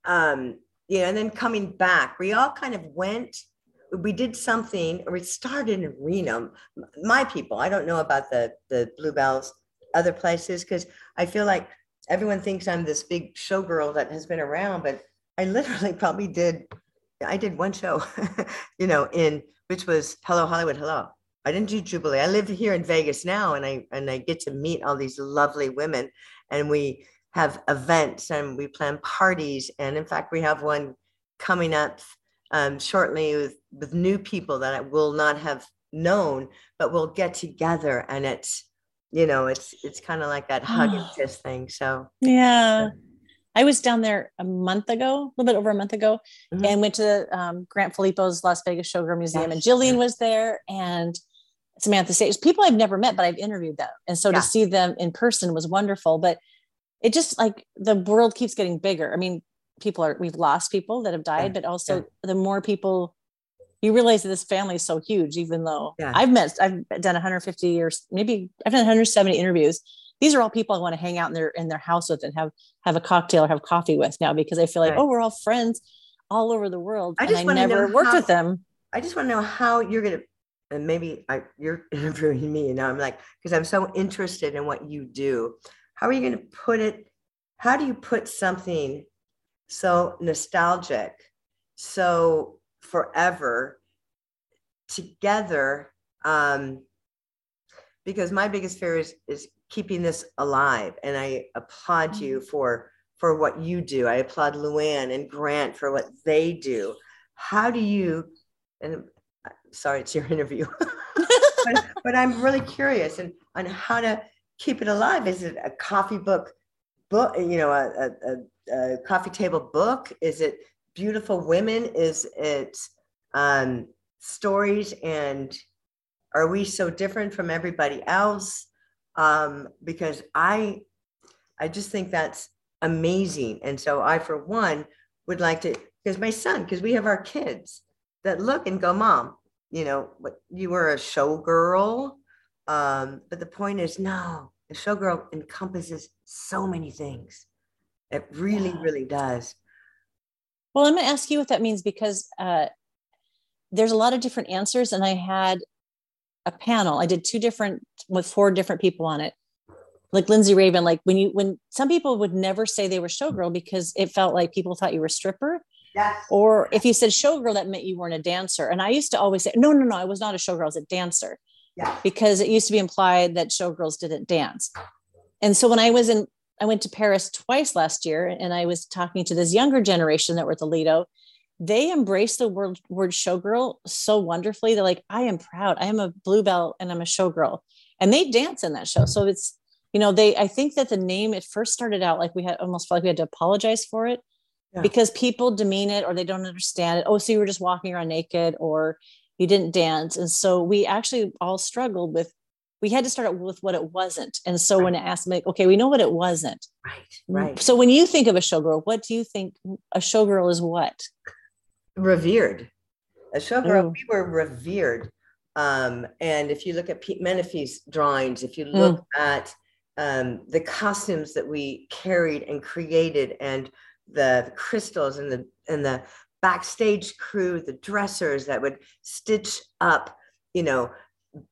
um, you know, and then coming back, we all kind of went, we did something, or we started in Reno. My people, I don't know about the, the Bluebells, other places, because I feel like everyone thinks I'm this big showgirl that has been around, but I literally probably did, I did one show, <laughs> you know, in which was Hello Hollywood, Hello. I didn't do Jubilee. I live here in Vegas now, and I and I get to meet all these lovely women, and we have events and we plan parties, and in fact, we have one coming up um, shortly with with new people that I will not have known, but we'll get together, and it's you know, it's it's kind of like that hug and <sighs> kiss thing. So yeah. I was down there a month ago, a little bit over a month ago, mm-hmm. and went to um, Grant Philipo's Las Vegas Showgirl Museum, and Jillian was there, and Samantha Stage. People I've never met, but I've interviewed them, and so yeah. to see them in person was wonderful. But it just like the world keeps getting bigger. I mean, people are we've lost people that have died, yeah. but also yeah. the more people you realize that this family is so huge. Even though I've met, I've done 150 years, maybe I've done 170 interviews these are all people I want to hang out in their in their house with and have have a cocktail or have coffee with now because I feel like right. oh we're all friends all over the world I just I never worked how, with them. I just want to know how you're gonna and maybe I, you're <laughs> interviewing me and now I'm like because I'm so interested in what you do. How are you going to put it how do you put something so nostalgic, so forever together? Um, because my biggest fear is is keeping this alive, and I applaud you mm-hmm. for for what you do. I applaud Luann and Grant for what they do. How do you? And uh, sorry, it's your <laughs> interview, but, but I'm really curious and on how to keep it alive. Is it a coffee book book? You know, a, a, a coffee table book? Is it beautiful women? Is it um, stories and are we so different from everybody else? Um, because I, I just think that's amazing. And so I, for one, would like to, because my son, because we have our kids that look and go, Mom, you know, what you were a showgirl. Um, but the point is, no, a showgirl encompasses so many things. It really, yeah. really does. Well, I'm going to ask you what that means because uh, there's a lot of different answers, and I had a panel. I did two different with four different people on it. Like Lindsay Raven, like when you when some people would never say they were showgirl because it felt like people thought you were a stripper. Yes. Or if you said showgirl, that meant you weren't a dancer. And I used to always say, no, no, no, I was not a showgirl, I was a dancer. Yeah. Because it used to be implied that showgirls didn't dance. And so when I was in, I went to Paris twice last year and I was talking to this younger generation that were at the Lido they embrace the word word showgirl so wonderfully. They're like, I am proud. I am a bluebell and I'm a showgirl. And they dance in that show. So it's, you know, they I think that the name it first started out like we had almost felt like we had to apologize for it yeah. because people demean it or they don't understand it. Oh, so you were just walking around naked or you didn't dance. And so we actually all struggled with we had to start with what it wasn't. And so right. when it asked me, okay, we know what it wasn't. Right. Right. So when you think of a showgirl, what do you think a showgirl is what? revered. A showgirl, oh. we were revered. Um, and if you look at Pete Menefee's drawings, if you hmm. look mm. at um, the costumes that we carried and created, and the, the crystals and the and the backstage crew, the dressers that would stitch up, you know,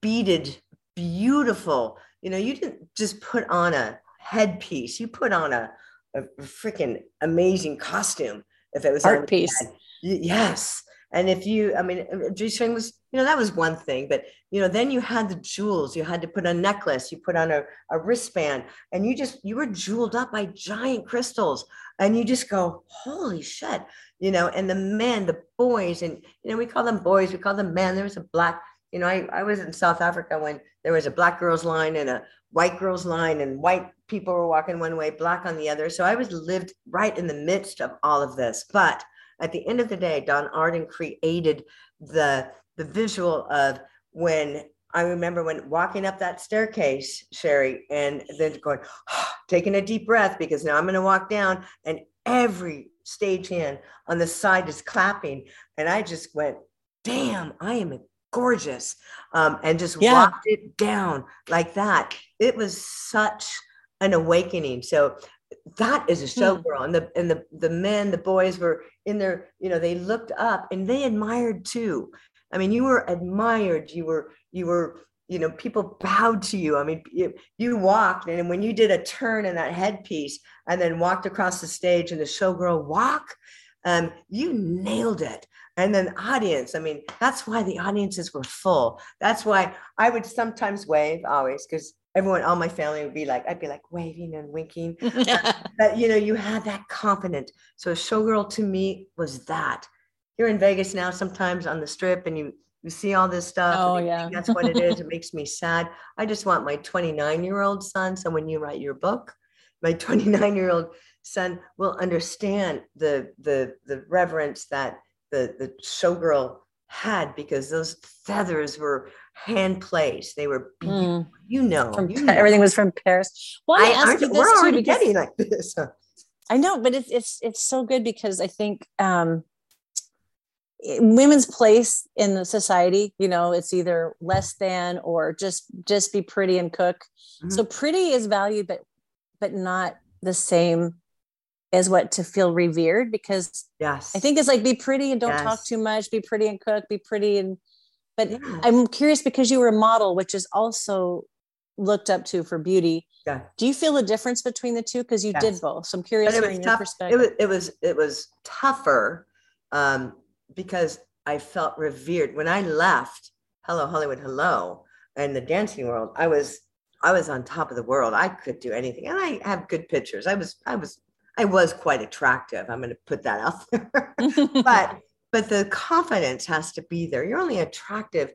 beaded, beautiful. You know, you didn't just put on a headpiece; you put on a, a freaking amazing costume. If it was art piece, Yes. And if you, I mean, uh, G string was, you know, that was one thing, but you know, then you had the jewels. You had to put a necklace, you put on a, a wristband, and you just you were jeweled up by giant crystals, and you just go, holy shit, you know. And the men, the boys, and you know, we call them boys, we call them men. There was a black, you know, I, I was in South Africa when there was a black girls line and a white girls line, and white people were walking one way, black on the other. So I was lived right in the midst of all of this, but at the end of the day, Don Arden created the the visual of when I remember when walking up that staircase, Sherry, and then going, ah, taking a deep breath because now I'm going to walk down, and every stagehand on the side is clapping, and I just went, "Damn, I am gorgeous," um, and just yeah. walked it down like that. It was such an awakening. So that is a hmm. showgirl. And the and the the men, the boys were in there, you know, they looked up and they admired too. I mean, you were admired, you were, you were, you know, people bowed to you. I mean, you, you walked, and when you did a turn in that headpiece and then walked across the stage and the showgirl walk, um, you nailed it. And then audience, I mean, that's why the audiences were full. That's why I would sometimes wave always because everyone, all my family would be like, I'd be like waving and winking. <laughs> but you know, you had that confidence. So showgirl to me was that. You're in Vegas now, sometimes on the strip, and you you see all this stuff. Oh yeah, that's what it is. It <laughs> makes me sad. I just want my 29 year old son. So when you write your book, my 29 year old son will understand the the the reverence that the the showgirl had because those feathers were hand placed. They were. Mm. You know, from, you know. everything was from Paris. Well, I, ask you this we're already because, getting like this. <laughs> I know, but it's it's it's so good because I think um, women's place in the society, you know, it's either less than or just just be pretty and cook. Mm-hmm. So pretty is valued, but but not the same as what to feel revered because yes i think it's like be pretty and don't yes. talk too much be pretty and cook be pretty and but yeah. I'm curious because you were a model, which is also looked up to for beauty. Yeah. Do you feel a difference between the two? Because you Yes. did both. So I'm curious But it was tough. It perspective. was it was it was tougher um, because I felt revered when I left. Hello Hollywood, hello, and the dancing world. I was I was on top of the world. I could do anything, and I have good pictures. I was I was I was quite attractive. I'm going to put that out there, <laughs> but <laughs> but the confidence has to be there. You're only attractive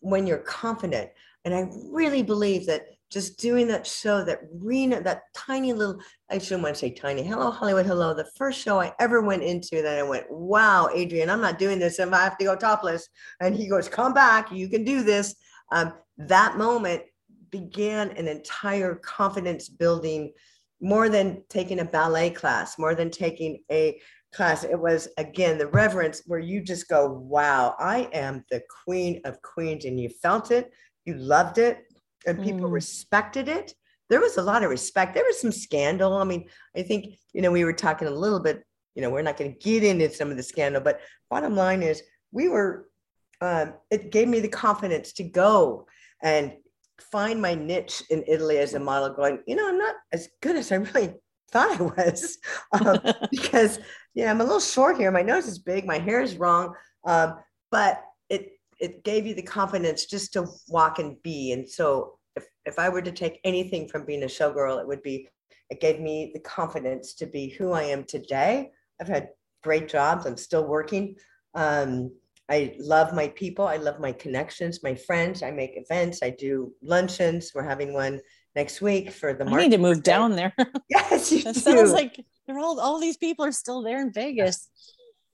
when you're confident, and I really believe that just doing that show that Rena, that tiny little I shouldn't want to say tiny. Hello, Hollywood. Hello. The first show I ever went into that I went, wow, Adrian, I'm not doing this if I have to go topless. And he goes, come back. You can do this. Um, that moment began an entire confidence building more than taking a ballet class, more than taking a class. It was, again, the reverence where you just go, wow, I am the queen of queens. And you felt it, you loved it, and people Mm. respected it there was a lot of respect. There was some scandal. I mean, I think, you know, we were talking a little bit, you know, we're not going to get into some of the scandal, but bottom line is we were, um, it gave me the confidence to go and find my niche in Italy as a model, going, you know, I'm not as good as I really thought I was <laughs> um, <laughs> because, yeah, I'm a little short here. My nose is big, my hair is wrong. Um, but it, it gave you the confidence just to walk and be. And so if, if I were to take anything from being a showgirl, it would be it gave me the confidence to be who I am today. I've had great jobs. I'm still working. Um, I love my people. I love my connections, my friends. I make events. I do luncheons. We're having one next week for the I March need to move birthday. down there. <laughs> Yes, you That do. sounds like they're all all these people are still there in Vegas.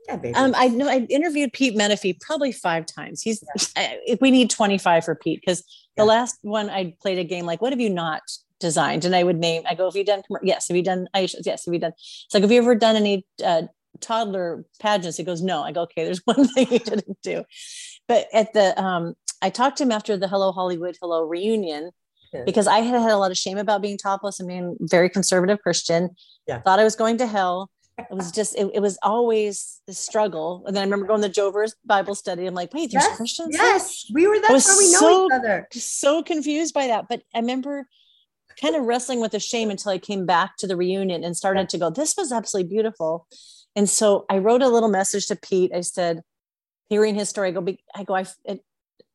yeah, baby. Um, I know I interviewed Pete Menefee probably five times. He's I- if we need 25 for Pete because the last one I played a game like, what have you not designed? And I would name, I go, have you done, yes, have you done, Aisha? yes, have you done? It's like, have you ever done any uh, toddler pageants? He goes, no. I go, okay, there's <laughs> one thing you didn't do. But at the, um, I talked to him after the Hello Hollywood Hello reunion Yeah. because I had had a lot of shame about being topless and being very conservative Christian. Yeah. Thought I was going to hell. It was just, it, it was always the struggle. And then I remember going to Jover's Bible study. I'm like, wait, there's yes, Christians? yes, we were. That's where we know so- each other. just so confused by that. But I remember kind of wrestling with the shame until I came back to the reunion and started to go, this was absolutely beautiful. And so I wrote a little message to Pete. I said, hearing his story, I go, I go, I, it,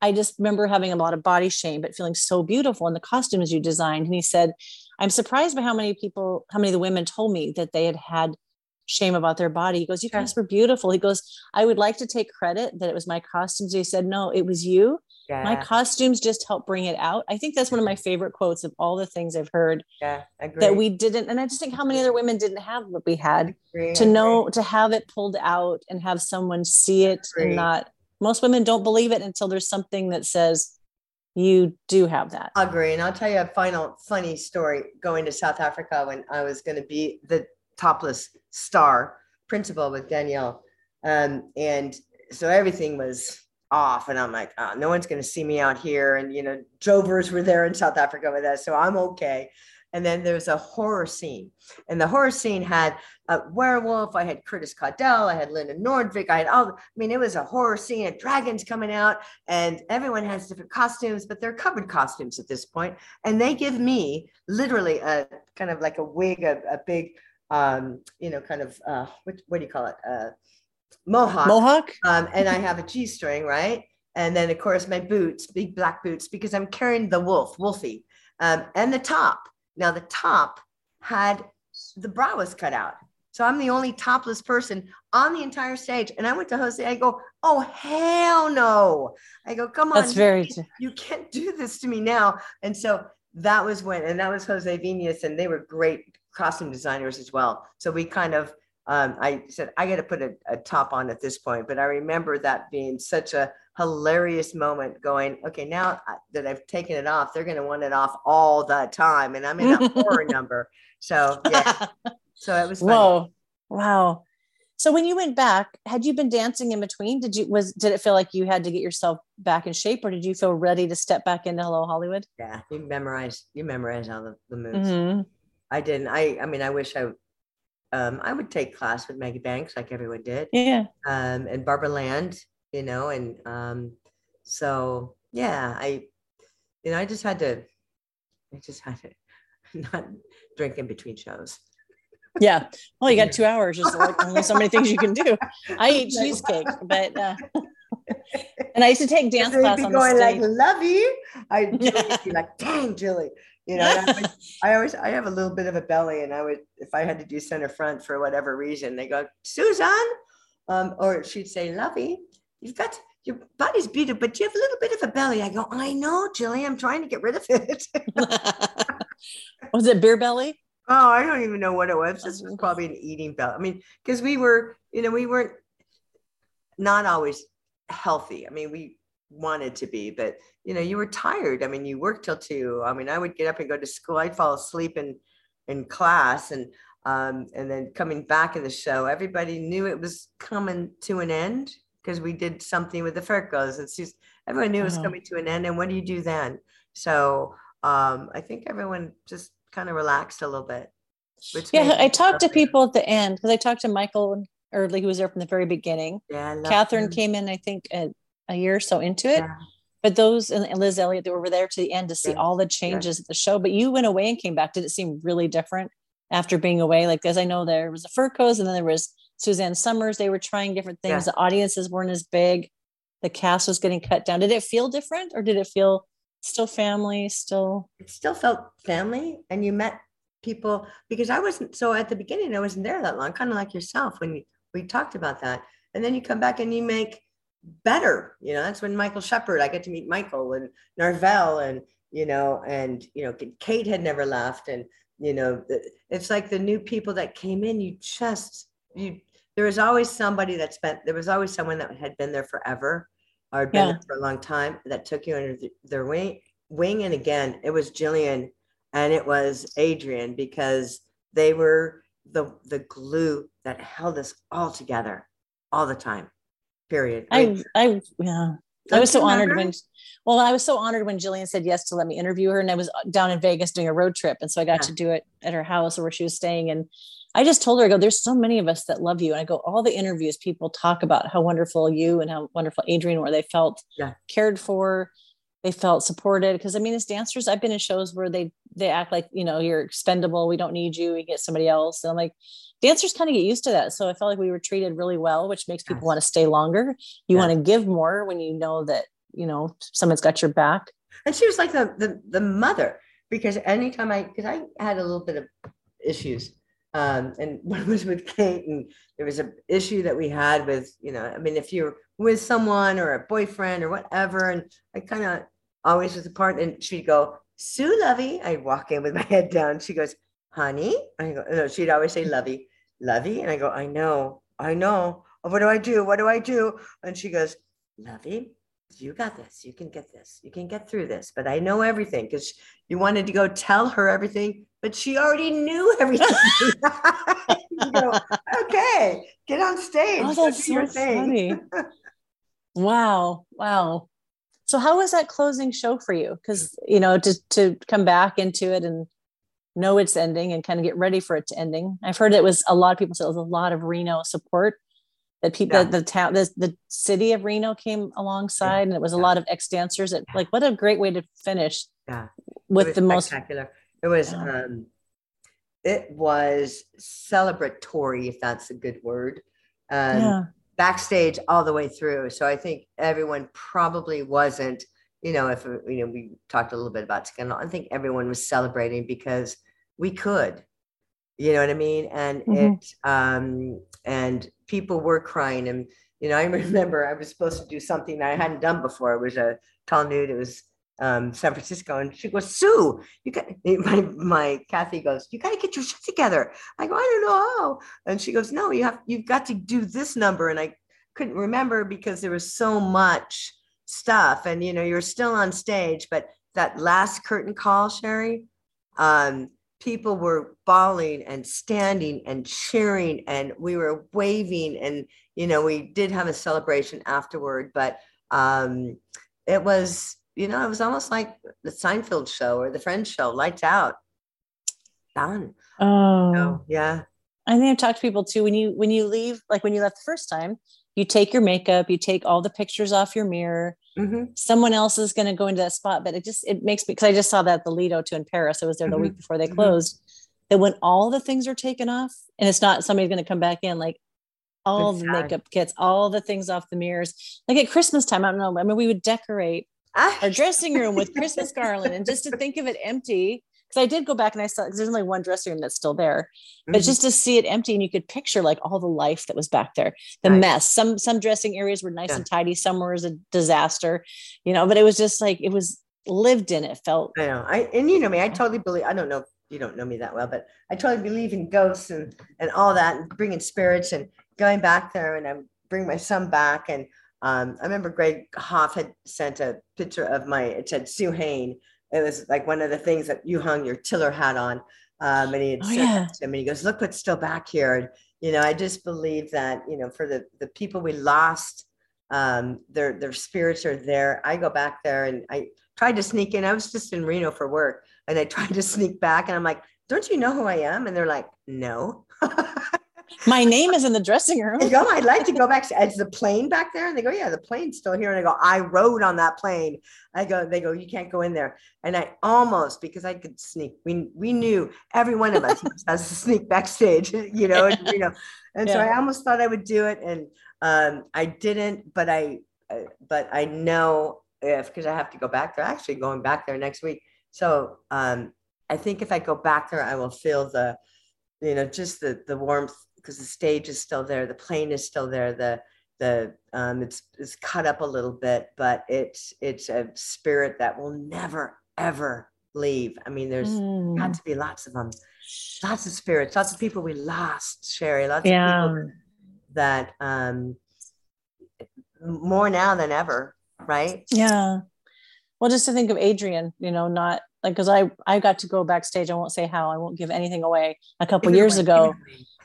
I just remember having a lot of body shame, but feeling so beautiful in the costumes you designed. And he said, I'm surprised by how many people, how many of the women told me that they had had shame about their body. He goes, You guys were beautiful. He goes, I would like to take credit that it was my costumes. He said, No, it was you my costumes just help bring it out. I think that's one of my favorite quotes of all the things I've heard yeah, agree. that we didn't. And I just think how many other women didn't have what we had Agree, to know, to have it pulled out and have someone see it and not. Most women don't believe it until there's something that says you do have that. I agree. And I'll tell you a final funny story going to South Africa when I was going to be the topless star principal with Danielle. Um, and so everything was off. And I'm like, oh, no one's going to see me out here. And, you know, Jovers were there in South Africa with us. So I'm okay. And then there's a horror scene. And the horror scene had a werewolf. I had Curtis Caudell. I had Linda Nordvik. I had all, I mean, it was a horror scene, and dragons coming out, and everyone has different costumes, but they're covered costumes at this point. And they give me literally a kind of like a wig, a, a big, um, you know, kind of, uh, what, what do you call it? Uh, mohawk. Mohawk? Um, and I have a G string, right? And then, of course, my boots, big black boots, because I'm carrying the wolf, Wolfie, um, and the top. Now, the top had the bra was cut out. So I'm the only topless person on the entire stage. And I went to Jose, I go, oh, hell no. I go, come on. That's very, you can't do this to me now. And so that was when, and that was Jose Venus, and they were great costume designers as well. So we kind of, um, I said, I got to put a, a top on at this point. But I remember that being such a hilarious moment going, okay, now that I've taken it off, they're going to want it off all the time. And I'm in a horror <laughs> number. So, yeah. So it was funny. whoa, wow. So when you went back, had you been dancing in between? Did you was did it feel like you had to get yourself back in shape, or did you feel ready to step back into Hello Hollywood? Yeah. You memorize, you memorize all the, the moves. Mhm. I didn't. I, I mean, I wish I, um, I would take class with Maggie Banks like everyone did. Yeah. um, and Barbara Land, you know, and um, so yeah, I, you know, I just had to I just had to <laughs> not drink in between shows. <laughs> Yeah. Well, you got two hours. There's like only so many things you can do. I eat <laughs> cheesecake, but uh, and I used to take dance class on going the like love you. I would be like, dang, Julie. You know, I, would- <laughs> I always I have a little bit of a belly, and I would if I had to do center front for whatever reason, they go, Susan, um, or she'd say, Lovey, you've got your body's beautiful, but you have a little bit of a belly. I go, I know, Julie, I'm trying to get rid of it. <laughs> Was it beer belly? Oh, I don't even know what it was. This was <laughs> probably an eating belly I mean, because we were, you know, we weren't not always healthy. I mean, we wanted to be, but you know, you were tired. I mean, you worked till two. I mean, I would get up and go to school. I'd fall asleep in in class, and um, and then coming back in the show, everybody knew it was coming to an end because we did something with the Furcos, and she's, everyone knew it was Oh. coming to an end. And what do you do then? So um, I think everyone just kind of relaxed a little bit. Yeah, I talked to people at the end because I talked to Michael Early, who was there from the very beginning. Yeah, Catherine them. came in, I think, a, a year or so into it. Yeah. But those and Liz Elliott, they were there to the end to see Yes, all the changes at the show. But you went away and came back. Did it seem really different after being away? Like, as I know, there was the Furcos and then there was Suzanne Somers. They were trying different things. Yeah. The audiences weren't as big. The cast was getting cut down. Did it feel different or did it feel still family, still? it still felt family and you met people because I wasn't so at the beginning I wasn't there that long kind of like yourself when you, we talked about that and then you come back and you make better you know that's when Michael Shepard I get to meet Michael and Narvel and you know and you know Kate had never left and you know it's like the new people that came in you just you there was always somebody that spent there was always someone that had been there forever or had been Yeah. there for a long time that took you under th- their wing wing and again it was Jillian and it was Adrian because they were the the glue that held us all together all the time period I, I, yeah. I Don't was so honored remember? when, well, I was so honored when Jillian said yes to let me interview her. And I was down in Vegas doing a road trip. And so I got Yeah. to do it at her house or where she was staying. And I just told her, I go, there's so many of us that love you. And I go, all the interviews, people talk about how wonderful you and how wonderful Adrian were. They felt Yeah. cared for. They felt supported. Cause I mean, as dancers, I've been in shows where they, they act like, you know, you're expendable. We don't need you. We get somebody else. And I'm like, dancers kind of get used to that. So I felt like we were treated really well, which makes people Yes. want to stay longer. You Yeah. want to give more when you know that, you know, someone's got your back. and she was like the the, the mother because anytime I because I had a little bit of issues um and <laughs> one was with Kate and there was a issue that we had with you know I mean if you're with someone or a boyfriend or whatever and I kind of always was apart and she'd go Sue Lovey I'd walk in with my <laughs> head down she goes honey I go no she'd always say Lovey Lovey and I go I know I know oh, what do I do what do I do and she goes Lovey you got this. You can get this. You can get through this. But I know everything because you wanted to go tell her everything, but she already knew <laughs> everything. You go, okay, get on stage. Oh, that's so funny. wow. Wow. So how was that closing show for you? Because you know, to to come back into it and know it's ending and kind of get ready for it to ending. I've heard it was a lot of people said it was a lot of Reno support that people Yeah. the town the, the city of Reno came alongside and it was a Yeah. lot of ex dancers that like what a great way to finish Yeah. With the most spectacular. It was Yeah. um it was celebratory, if that's a good word. Um yeah. backstage all the way through. So I think everyone probably wasn't, you know, if you know, we talked a little bit about Scandal. I think everyone was celebrating because we could, you know what I mean? And Mhm. it, um, and people were crying. And, you know, I <laughs> remember I was supposed to do something that I hadn't done before. It was a tall nude. It was um, San Francisco. And she goes, Sue, you got, <laughs> my, my Kathy goes, you got to get your shit together. I go, I don't know how. And she goes, no, you have, you've got to do this number. And I couldn't remember because there was so much stuff and, you know, you're still on stage, but that last curtain call, Sherry, um, people were bawling and standing and cheering and we were waving and, you know, we did have a celebration afterward, but um, it was, you know, it was almost like the Seinfeld show or the Friends show, lights out. Done. Oh, So, yeah. I think I've talked to people too. When you when you leave, like when you left the first time, you take your makeup, you take all the pictures off your mirror. Mm-hmm. Someone else is going to go into that spot, but it just it makes me because I just saw that the Lido too in Paris. I was there the mm-hmm. week before they mm-hmm. closed. That when all the things are taken off, and it's not somebody's going to come back in, like all the makeup kits, all the things off the mirrors. Like at Christmas time, I don't know. I mean, we would decorate our ah. dressing room with <laughs> Christmas garland, and just to think of it empty because I did go back and I saw there's only one dressing room that's still there, but mm-hmm. just to see it empty and you could picture like all the life that was back there, the nice. mess. Some some dressing areas were nice yeah. and tidy, some were a disaster, you know. But it was just like it was lived in. It felt. I know. I and you know me. I totally believe. I don't know. You don't know me that well, but I totally believe in ghosts and and all that, and bringing spirits and going back there, and I bring my son back and. Um, I remember Greg Hoff had sent a picture of my, it said Sue Hain, it was like one of the things that you hung your tiller hat on. Um, and he had oh, said yeah. to him, and he goes, "Look what's still back here." And you know, I just believe that you know, for the the people we lost, um, their their spirits are there. I go back there, and I tried to sneak in. I was just in Reno for work, and I tried to sneak back, and I'm like, "Don't you know who I am?" And they're like, "No." <laughs> My name is in the dressing room. I go, I'd like to go back. Is the plane back there? And they go, Yeah, the plane's still here. And I go, I rode on that plane. I go, they go, you can't go in there. And I almost because I could sneak. We we knew every one of us <laughs> has to sneak backstage, <laughs> you know, and, you know. And yeah. so I almost thought I would do it, and um, I didn't. But I, uh, but I know if because I have to go back there. Actually, going back there next week. So um, I think if I go back there, I will feel the, you know, just the the warmth because the stage is still there, the plane is still there, the the um, it's it's cut up a little bit, but it's it's a spirit that will never ever leave. I mean, there's mm. got to be lots of them, lots of spirits, lots of people we lost, Sherry, lots yeah. of people that um, more now than ever, right? Yeah. Well, just to think of Adrian, you know, not like because I I got to go backstage. I won't say how. I won't give anything away. A couple Even years ago,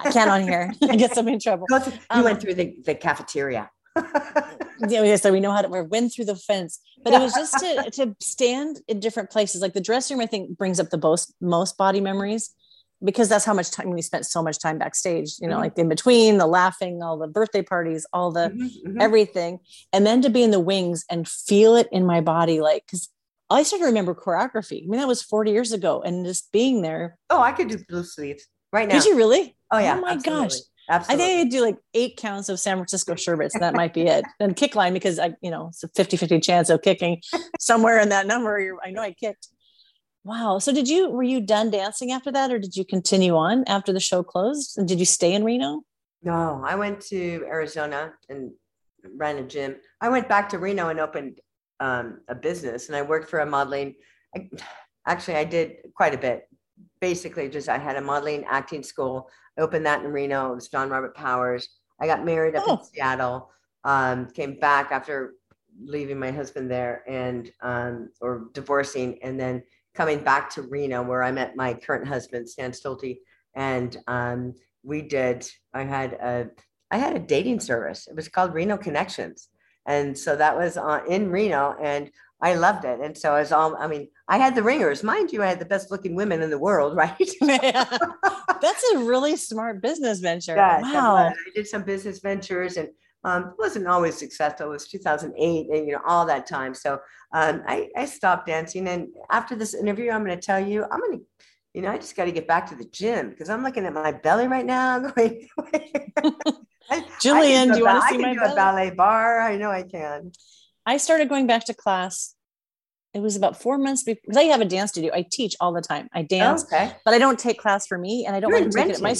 I can't on here. <laughs> I guess I'm in trouble. <laughs> You um, went through the, the cafeteria. <laughs> yeah, so we know how to we win through the fence. But it was just to to stand in different places. Like the dressing room, I think brings up the most most body memories because that's how much time we spent so much time backstage, you know, mm-hmm. like in between the laughing, all the birthday parties, all the mm-hmm, mm-hmm. everything. And then to be in the wings and feel it in my body, like because I started to remember choreography. I mean, that was 40 years ago, and just being there. Oh, I could do blue sleeves right now. Did you really? Oh yeah. Oh my absolutely. gosh. Absolutely. I think I do like eight counts of San Francisco sherbets. And that might be it. And kick line because I, you know, it's a 50 50 chance of kicking somewhere in that number. I know I kicked. Wow. So did you, were you done dancing after that or did you continue on after the show closed? And did you stay in Reno? No, I went to Arizona and ran a gym. I went back to Reno and opened um, a business and I worked for a modeling. I, actually, I did quite a bit. Basically, just I had a modeling acting school. I opened that in Reno. It was John Robert Powers. I got married up oh. in Seattle. Um, came back after leaving my husband there and um, or divorcing, and then coming back to Reno where I met my current husband, Stan Stolte, and um, we did. I had a I had a dating service. It was called Reno Connections and so that was uh, in Reno, and I loved it. And so I was all, I mean, I had the ringers, mind you, I had the best looking women in the world, <laughs> right? <laughs> That's a really smart business venture. Yeah, wow. I did some business ventures and um, wasn't always successful. It was 2008 and, you know, all that time. So um, I, I stopped dancing. And after this interview, I'm going to tell you, I'm going to, you know, I just got to get back to the gym because I'm looking at my belly right now. <laughs> going, <laughs> Julian, do you want to see I can my do a ballet bar? I know I can. I started going back to class. It was about four months before because I have a dance studio. I teach all the time. I dance, okay. but I don't take class for me, and I don't You're want to take it at my.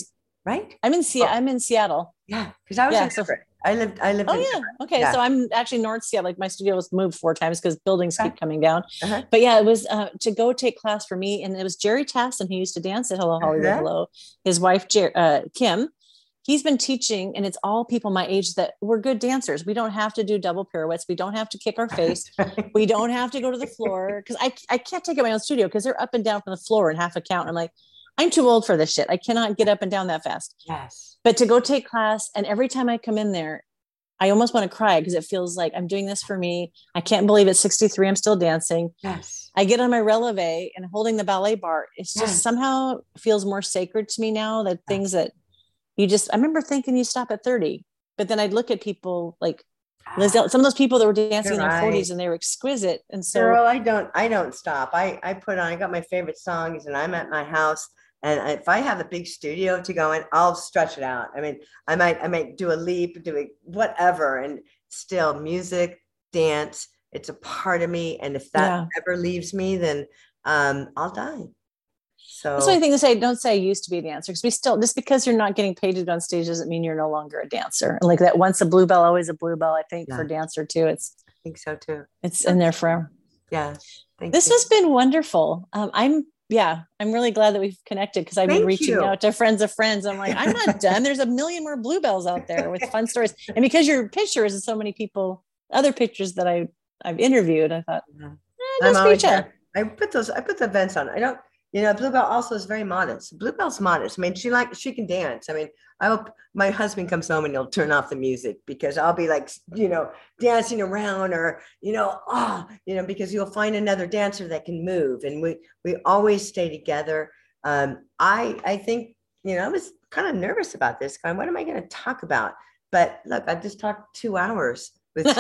Right. I'm in Se- oh. I'm in Seattle. Yeah, because I was yeah, in so, I lived. I lived. Oh yeah. Okay. Yeah. So I'm actually North Seattle. Like my studio was moved four times because buildings keep coming down. Uh-huh. But yeah, it was uh, to go take class for me, and it was Jerry Tasson who used to dance at Hello Hollywood uh-huh. Hello. His wife Jer- uh, Kim he's been teaching and it's all people my age that we're good dancers we don't have to do double pirouettes we don't have to kick our <laughs> face we don't have to go to the floor because I, I can't take it my own studio because they're up and down from the floor in half a count i'm like i'm too old for this shit i cannot get up and down that fast yes but to go take class and every time i come in there i almost want to cry because it feels like i'm doing this for me i can't believe at 63 i'm still dancing yes i get on my releve and holding the ballet bar it's just yes. somehow feels more sacred to me now that things that you just i remember thinking you stop at 30 but then I'd look at people like ah. Liz, some of those people that were dancing You're in their right. 40s and they were exquisite. And so Girl, I don't, I don't stop. I, I put on, I got my favorite songs and I'm at my house. And if I have a big studio to go in, I'll stretch it out. I mean, I might, I might do a leap, do a whatever. And still music, dance, it's a part of me. And if that Yeah. ever leaves me, then um, I'll die. So that's I think to say. Don't say I used to be a dancer because we still just because you're not getting paid to do on stage doesn't mean you're no longer a dancer. And like that once a bluebell, always a bluebell. I think for dancer too. It's I think so too. it's in there forever. Yeah. Thank This you. has been wonderful. Um, I'm yeah, I'm really glad that we've connected because I've been reaching you. out to friends of friends. I'm like, I'm not done. There's a million more bluebells out there with fun stories. And because your pictures and so many people, other pictures that I I've interviewed, I thought, Yeah. eh, I'm just always reach out. I put those, I put the events on. I don't, you know, Bluebell also is very modest. Bluebell's modest. I mean, she like she can dance. I mean, I hope my husband comes home and he'll turn off the music because I'll be like, you know, dancing around or, you know, oh, you know, because you'll find another dancer that can move. And we we always stay together. Um, I I think, you know, I was kind of nervous about this. Going, what am I going to talk about? But look, I've just talked two hours with <laughs> you.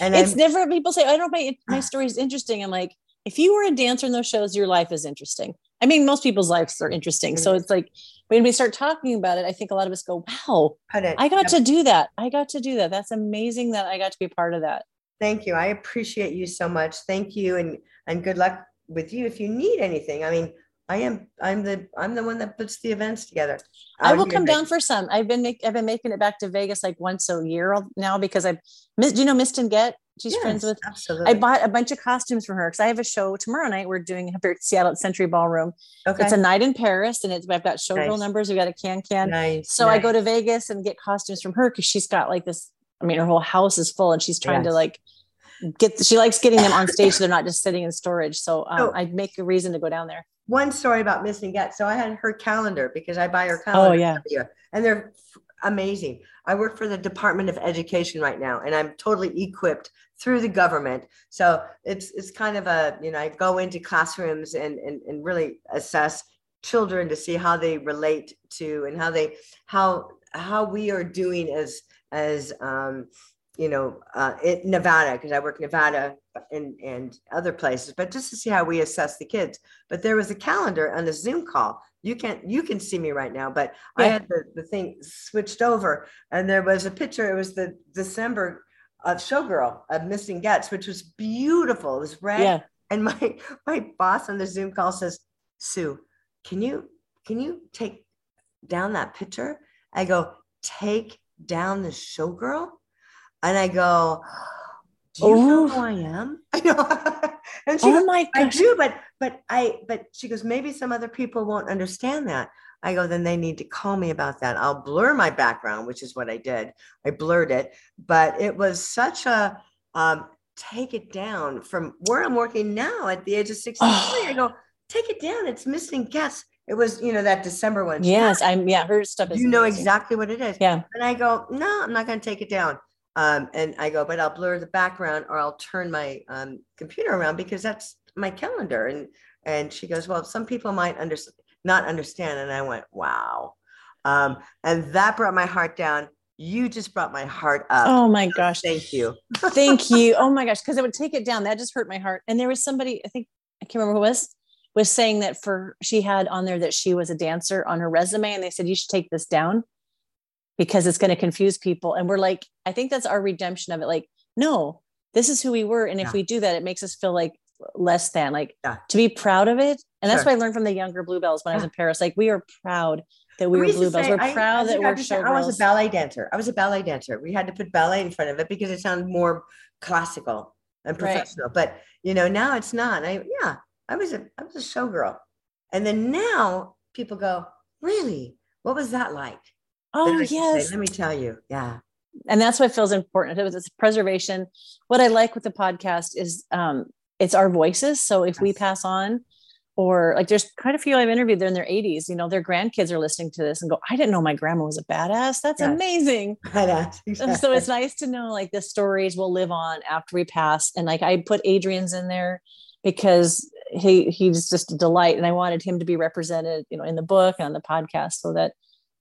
and it's I'm- never people say, I don't know, my, my story is interesting. I'm like, if you were a dancer in those shows, your life is interesting. I mean, most people's lives are interesting. So it's like when we start talking about it, I think a lot of us go, wow, I got yep. to do that. I got to do that. That's amazing that I got to be part of that. Thank you. I appreciate you so much. Thank you and and good luck with you if you need anything. I mean, I am I'm the I'm the one that puts the events together. I will come down for some. I've been make, I've been making it back to Vegas like once a year now because I've missed. Do you know Mistin Get? She's friends with. absolutely. I bought a bunch of costumes from her because I have a show tomorrow night. We're doing here at Seattle at Century Ballroom. okay. It's a night in Paris, and it's I've got showgirl Nice. numbers. We've got a can can. nice. So I go to Vegas and get costumes from her because she's got like this. I mean, her whole house is full, and she's trying to like get. She likes getting them on stage, so <laughs> they're not just sitting in storage. So um, Oh. I'd make a reason to go down there. One story about missing get. So I had her calendar because I buy her calendar. Oh yeah, every year, and they're f- amazing. I work for the Department of Education right now, and I'm totally equipped through the government. So it's it's kind of a you know I go into classrooms and and, and really assess children to see how they relate to and how they how how we are doing as as um, you know uh, in Nevada because I work in Nevada and and other places, but just to see how we assess the kids. But there was a calendar on the Zoom call. You can't you can see me right now, but I had the, the thing switched over, and there was a picture. It was the December of showgirl of Missing Gets, which was beautiful. It was red, yeah. and my my boss on the Zoom call says, "Sue, can you can you take down that picture?" I go, "Take down the showgirl," and I go, "Do you know Oh. who I am?" <laughs> I know, <laughs> and she Oh goes, my I do, but but I but she goes, maybe some other people won't understand that. I go, then they need to call me about that. I'll blur my background, which is what I did. I blurred it, but it was such a um, take it down from where I'm working now at the age of 63. I <sighs> go, take it down. It's missing guests. It was, you know, that December one. Yes, I'm. Yeah, her stuff is. you know amazing. exactly what it is. Yeah. And I go, no, I'm not going to take it down. Um, and I go, but I'll blur the background or I'll turn my um, computer around because that's my calendar. And and she goes, well, some people might under, not understand. And I went, wow. Um, and that brought my heart down. You just brought my heart up. Oh my gosh. Thank you. <laughs> Thank you. Oh my gosh. Because I would take it down. That just hurt my heart. And there was somebody, I think, I can't remember who it was, was saying that for, she had on there that she was a dancer on her resume. And they said, you should take this down because it's going to confuse people. And we're like, I think that's our redemption of it. Like, no, this is who we were. And if we do that, it makes us feel like less than, like Yeah. to be proud of it. And that's Sure. what I learned from the younger Bluebells when I was in Paris. Like, we are proud that we were Bluebells. say- We're I- I proud that I we're used to say I was a ballet dancer. I was a ballet dancer. We had to put ballet in front of it because it sounded more classical and Right. professional. But you know, now it's not. I yeah, I was a I was a showgirl. And then now people go, really? What was that like? Oh, can say, yes. Let me tell you. Yeah. and that's what feels important. It was it's preservation. What I like with the podcast is um, it's our voices. So if we pass on, or like there's quite a few I've interviewed, they're in their 80s, you know, their grandkids are listening to this and go, I didn't know my grandma was a badass. That's Yes. amazing. <laughs> Badass, so it's nice to know like the stories will live on after we pass. And like I put Adrian's in there because he he's just a delight. And I wanted him to be represented, you know, in the book and on the podcast so that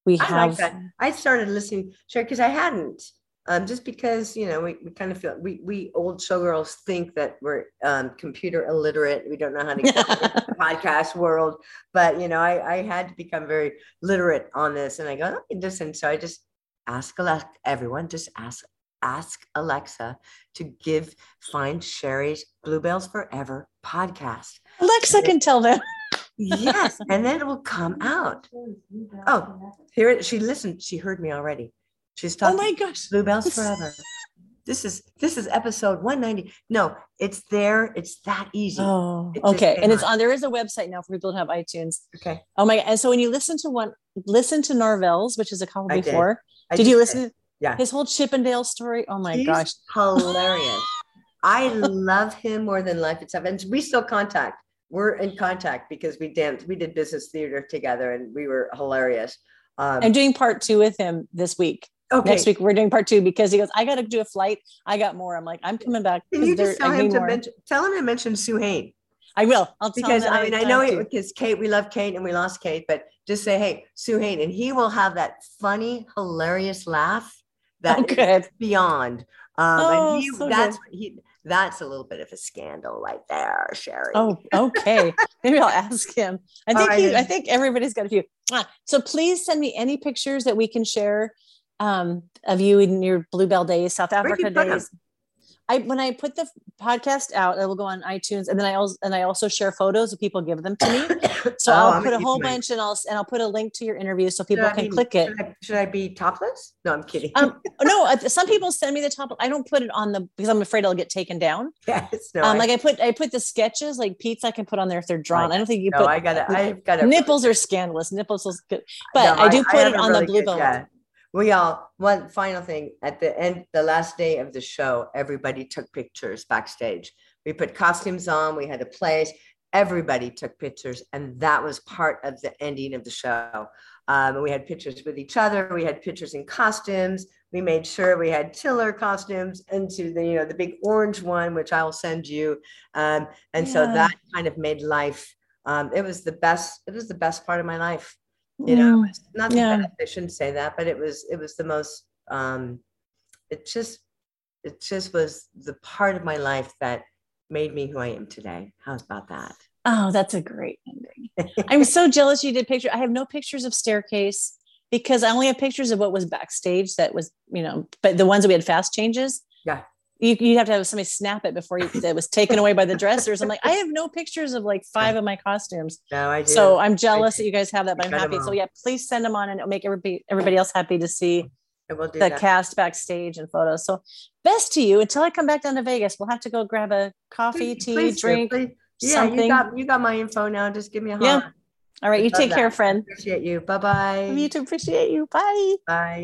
we I have like that. I started listening, sure, because I hadn't. Um, just because you know we, we kind of feel we we old showgirls think that we're um, computer illiterate. We don't know how to get the <laughs> podcast world, but you know I I had to become very literate on this, and I go okay, listen. So I just ask Alexa, everyone, just ask ask Alexa to give find Sherry's Bluebells Forever podcast. Alexa can tell them. Yes, and then it will come <laughs> out. Oh, here it. She listened. She heard me already. She's oh talking. Oh my gosh. Bluebells Forever. This is this is episode 190. No, it's there. It's that easy. Oh, okay. And it's on there is a website now for people who have iTunes. Okay. Oh my and so when you listen to one listen to Norvell's, which is a couple I did. before. I Did you listen? Yeah. His whole Chippendale story. Oh my He's gosh. hilarious. I love him more than life itself. And we still contact. We're in contact because we danced, we did business theater together and we were hilarious. Um, I'm doing part two with him this week. okay. Next week we're doing part two because he goes, I gotta do a flight. I got more. I'm like, I'm coming back. Can you just tell him to more. mention, tell him to mention Sue Hain? I will. I'll tell because I mean, I talked know it because Kate, we love Kate and we lost Kate, but just say, hey, Sue Hain, and he will have that funny, hilarious laugh that <laughs> Oh, beyond. Um, Oh, he, so that's he, that's a little bit of a scandal right there, Sherry. Oh, okay. <laughs> Maybe I'll ask him. I think right, he, I think everybody's got a few. Ah, So please send me any pictures that we can share um, of you in your Bluebell days, South Africa put 'em? I when I put the podcast out, I will go on iTunes, and then I also and I also share photos if people give them to me. <coughs> So Oh, I'll I'm put a whole bunch, and I'll and I'll put a link to your interview so Should people I can click it. Should I, should I be topless? No, I'm kidding. Um, <laughs> no, some people send me the top. I don't put it on the because I'm afraid I'll get taken down. yes, no, um, I, like I put I put the sketches like Pete's I can put on there if they're drawn. I don't think you no, put I got it. I've got it. nipples are scandalous. Nipples is good, but I do put it on the Bluebell. Yeah. We all one final thing at the end, the last day of the show, everybody took pictures backstage. We put costumes on, we had a place, everybody took pictures, and that was part of the ending of the show. Um, and we had pictures with each other, we had pictures in costumes. We made sure we had Tiller costumes into the, you know, the big orange one, which I'll send you. Um, and so that kind of made life. Um, it was the best. It was the best part of my life you know Mm, not yeah. i shouldn't say that but it was it was the most um it just it just was the part of my life that made me who i am today how's about that Oh, that's a great ending. I'm so <laughs> jealous you did picture. I have no pictures of staircase because I only have pictures of what was backstage. That was, you know, but the ones that we had fast changes. Yeah. You, you'd have to have somebody snap it before you, that was taken away by the dressers. I'm like, I have no pictures of like five of my costumes. no i do So I'm jealous that you guys have that, but I'm happy. So yeah, please send them on and it'll make everybody everybody else happy to see will do the that. cast backstage and photos. So best to you until I come back down to Vegas. We'll have to go grab a coffee, Please- tea, please drink. yeah something. you got you got my info now just give me a Yeah. holler. All right, you take care, that. friend. appreciate you bye-bye You too. Appreciate you. Bye. bye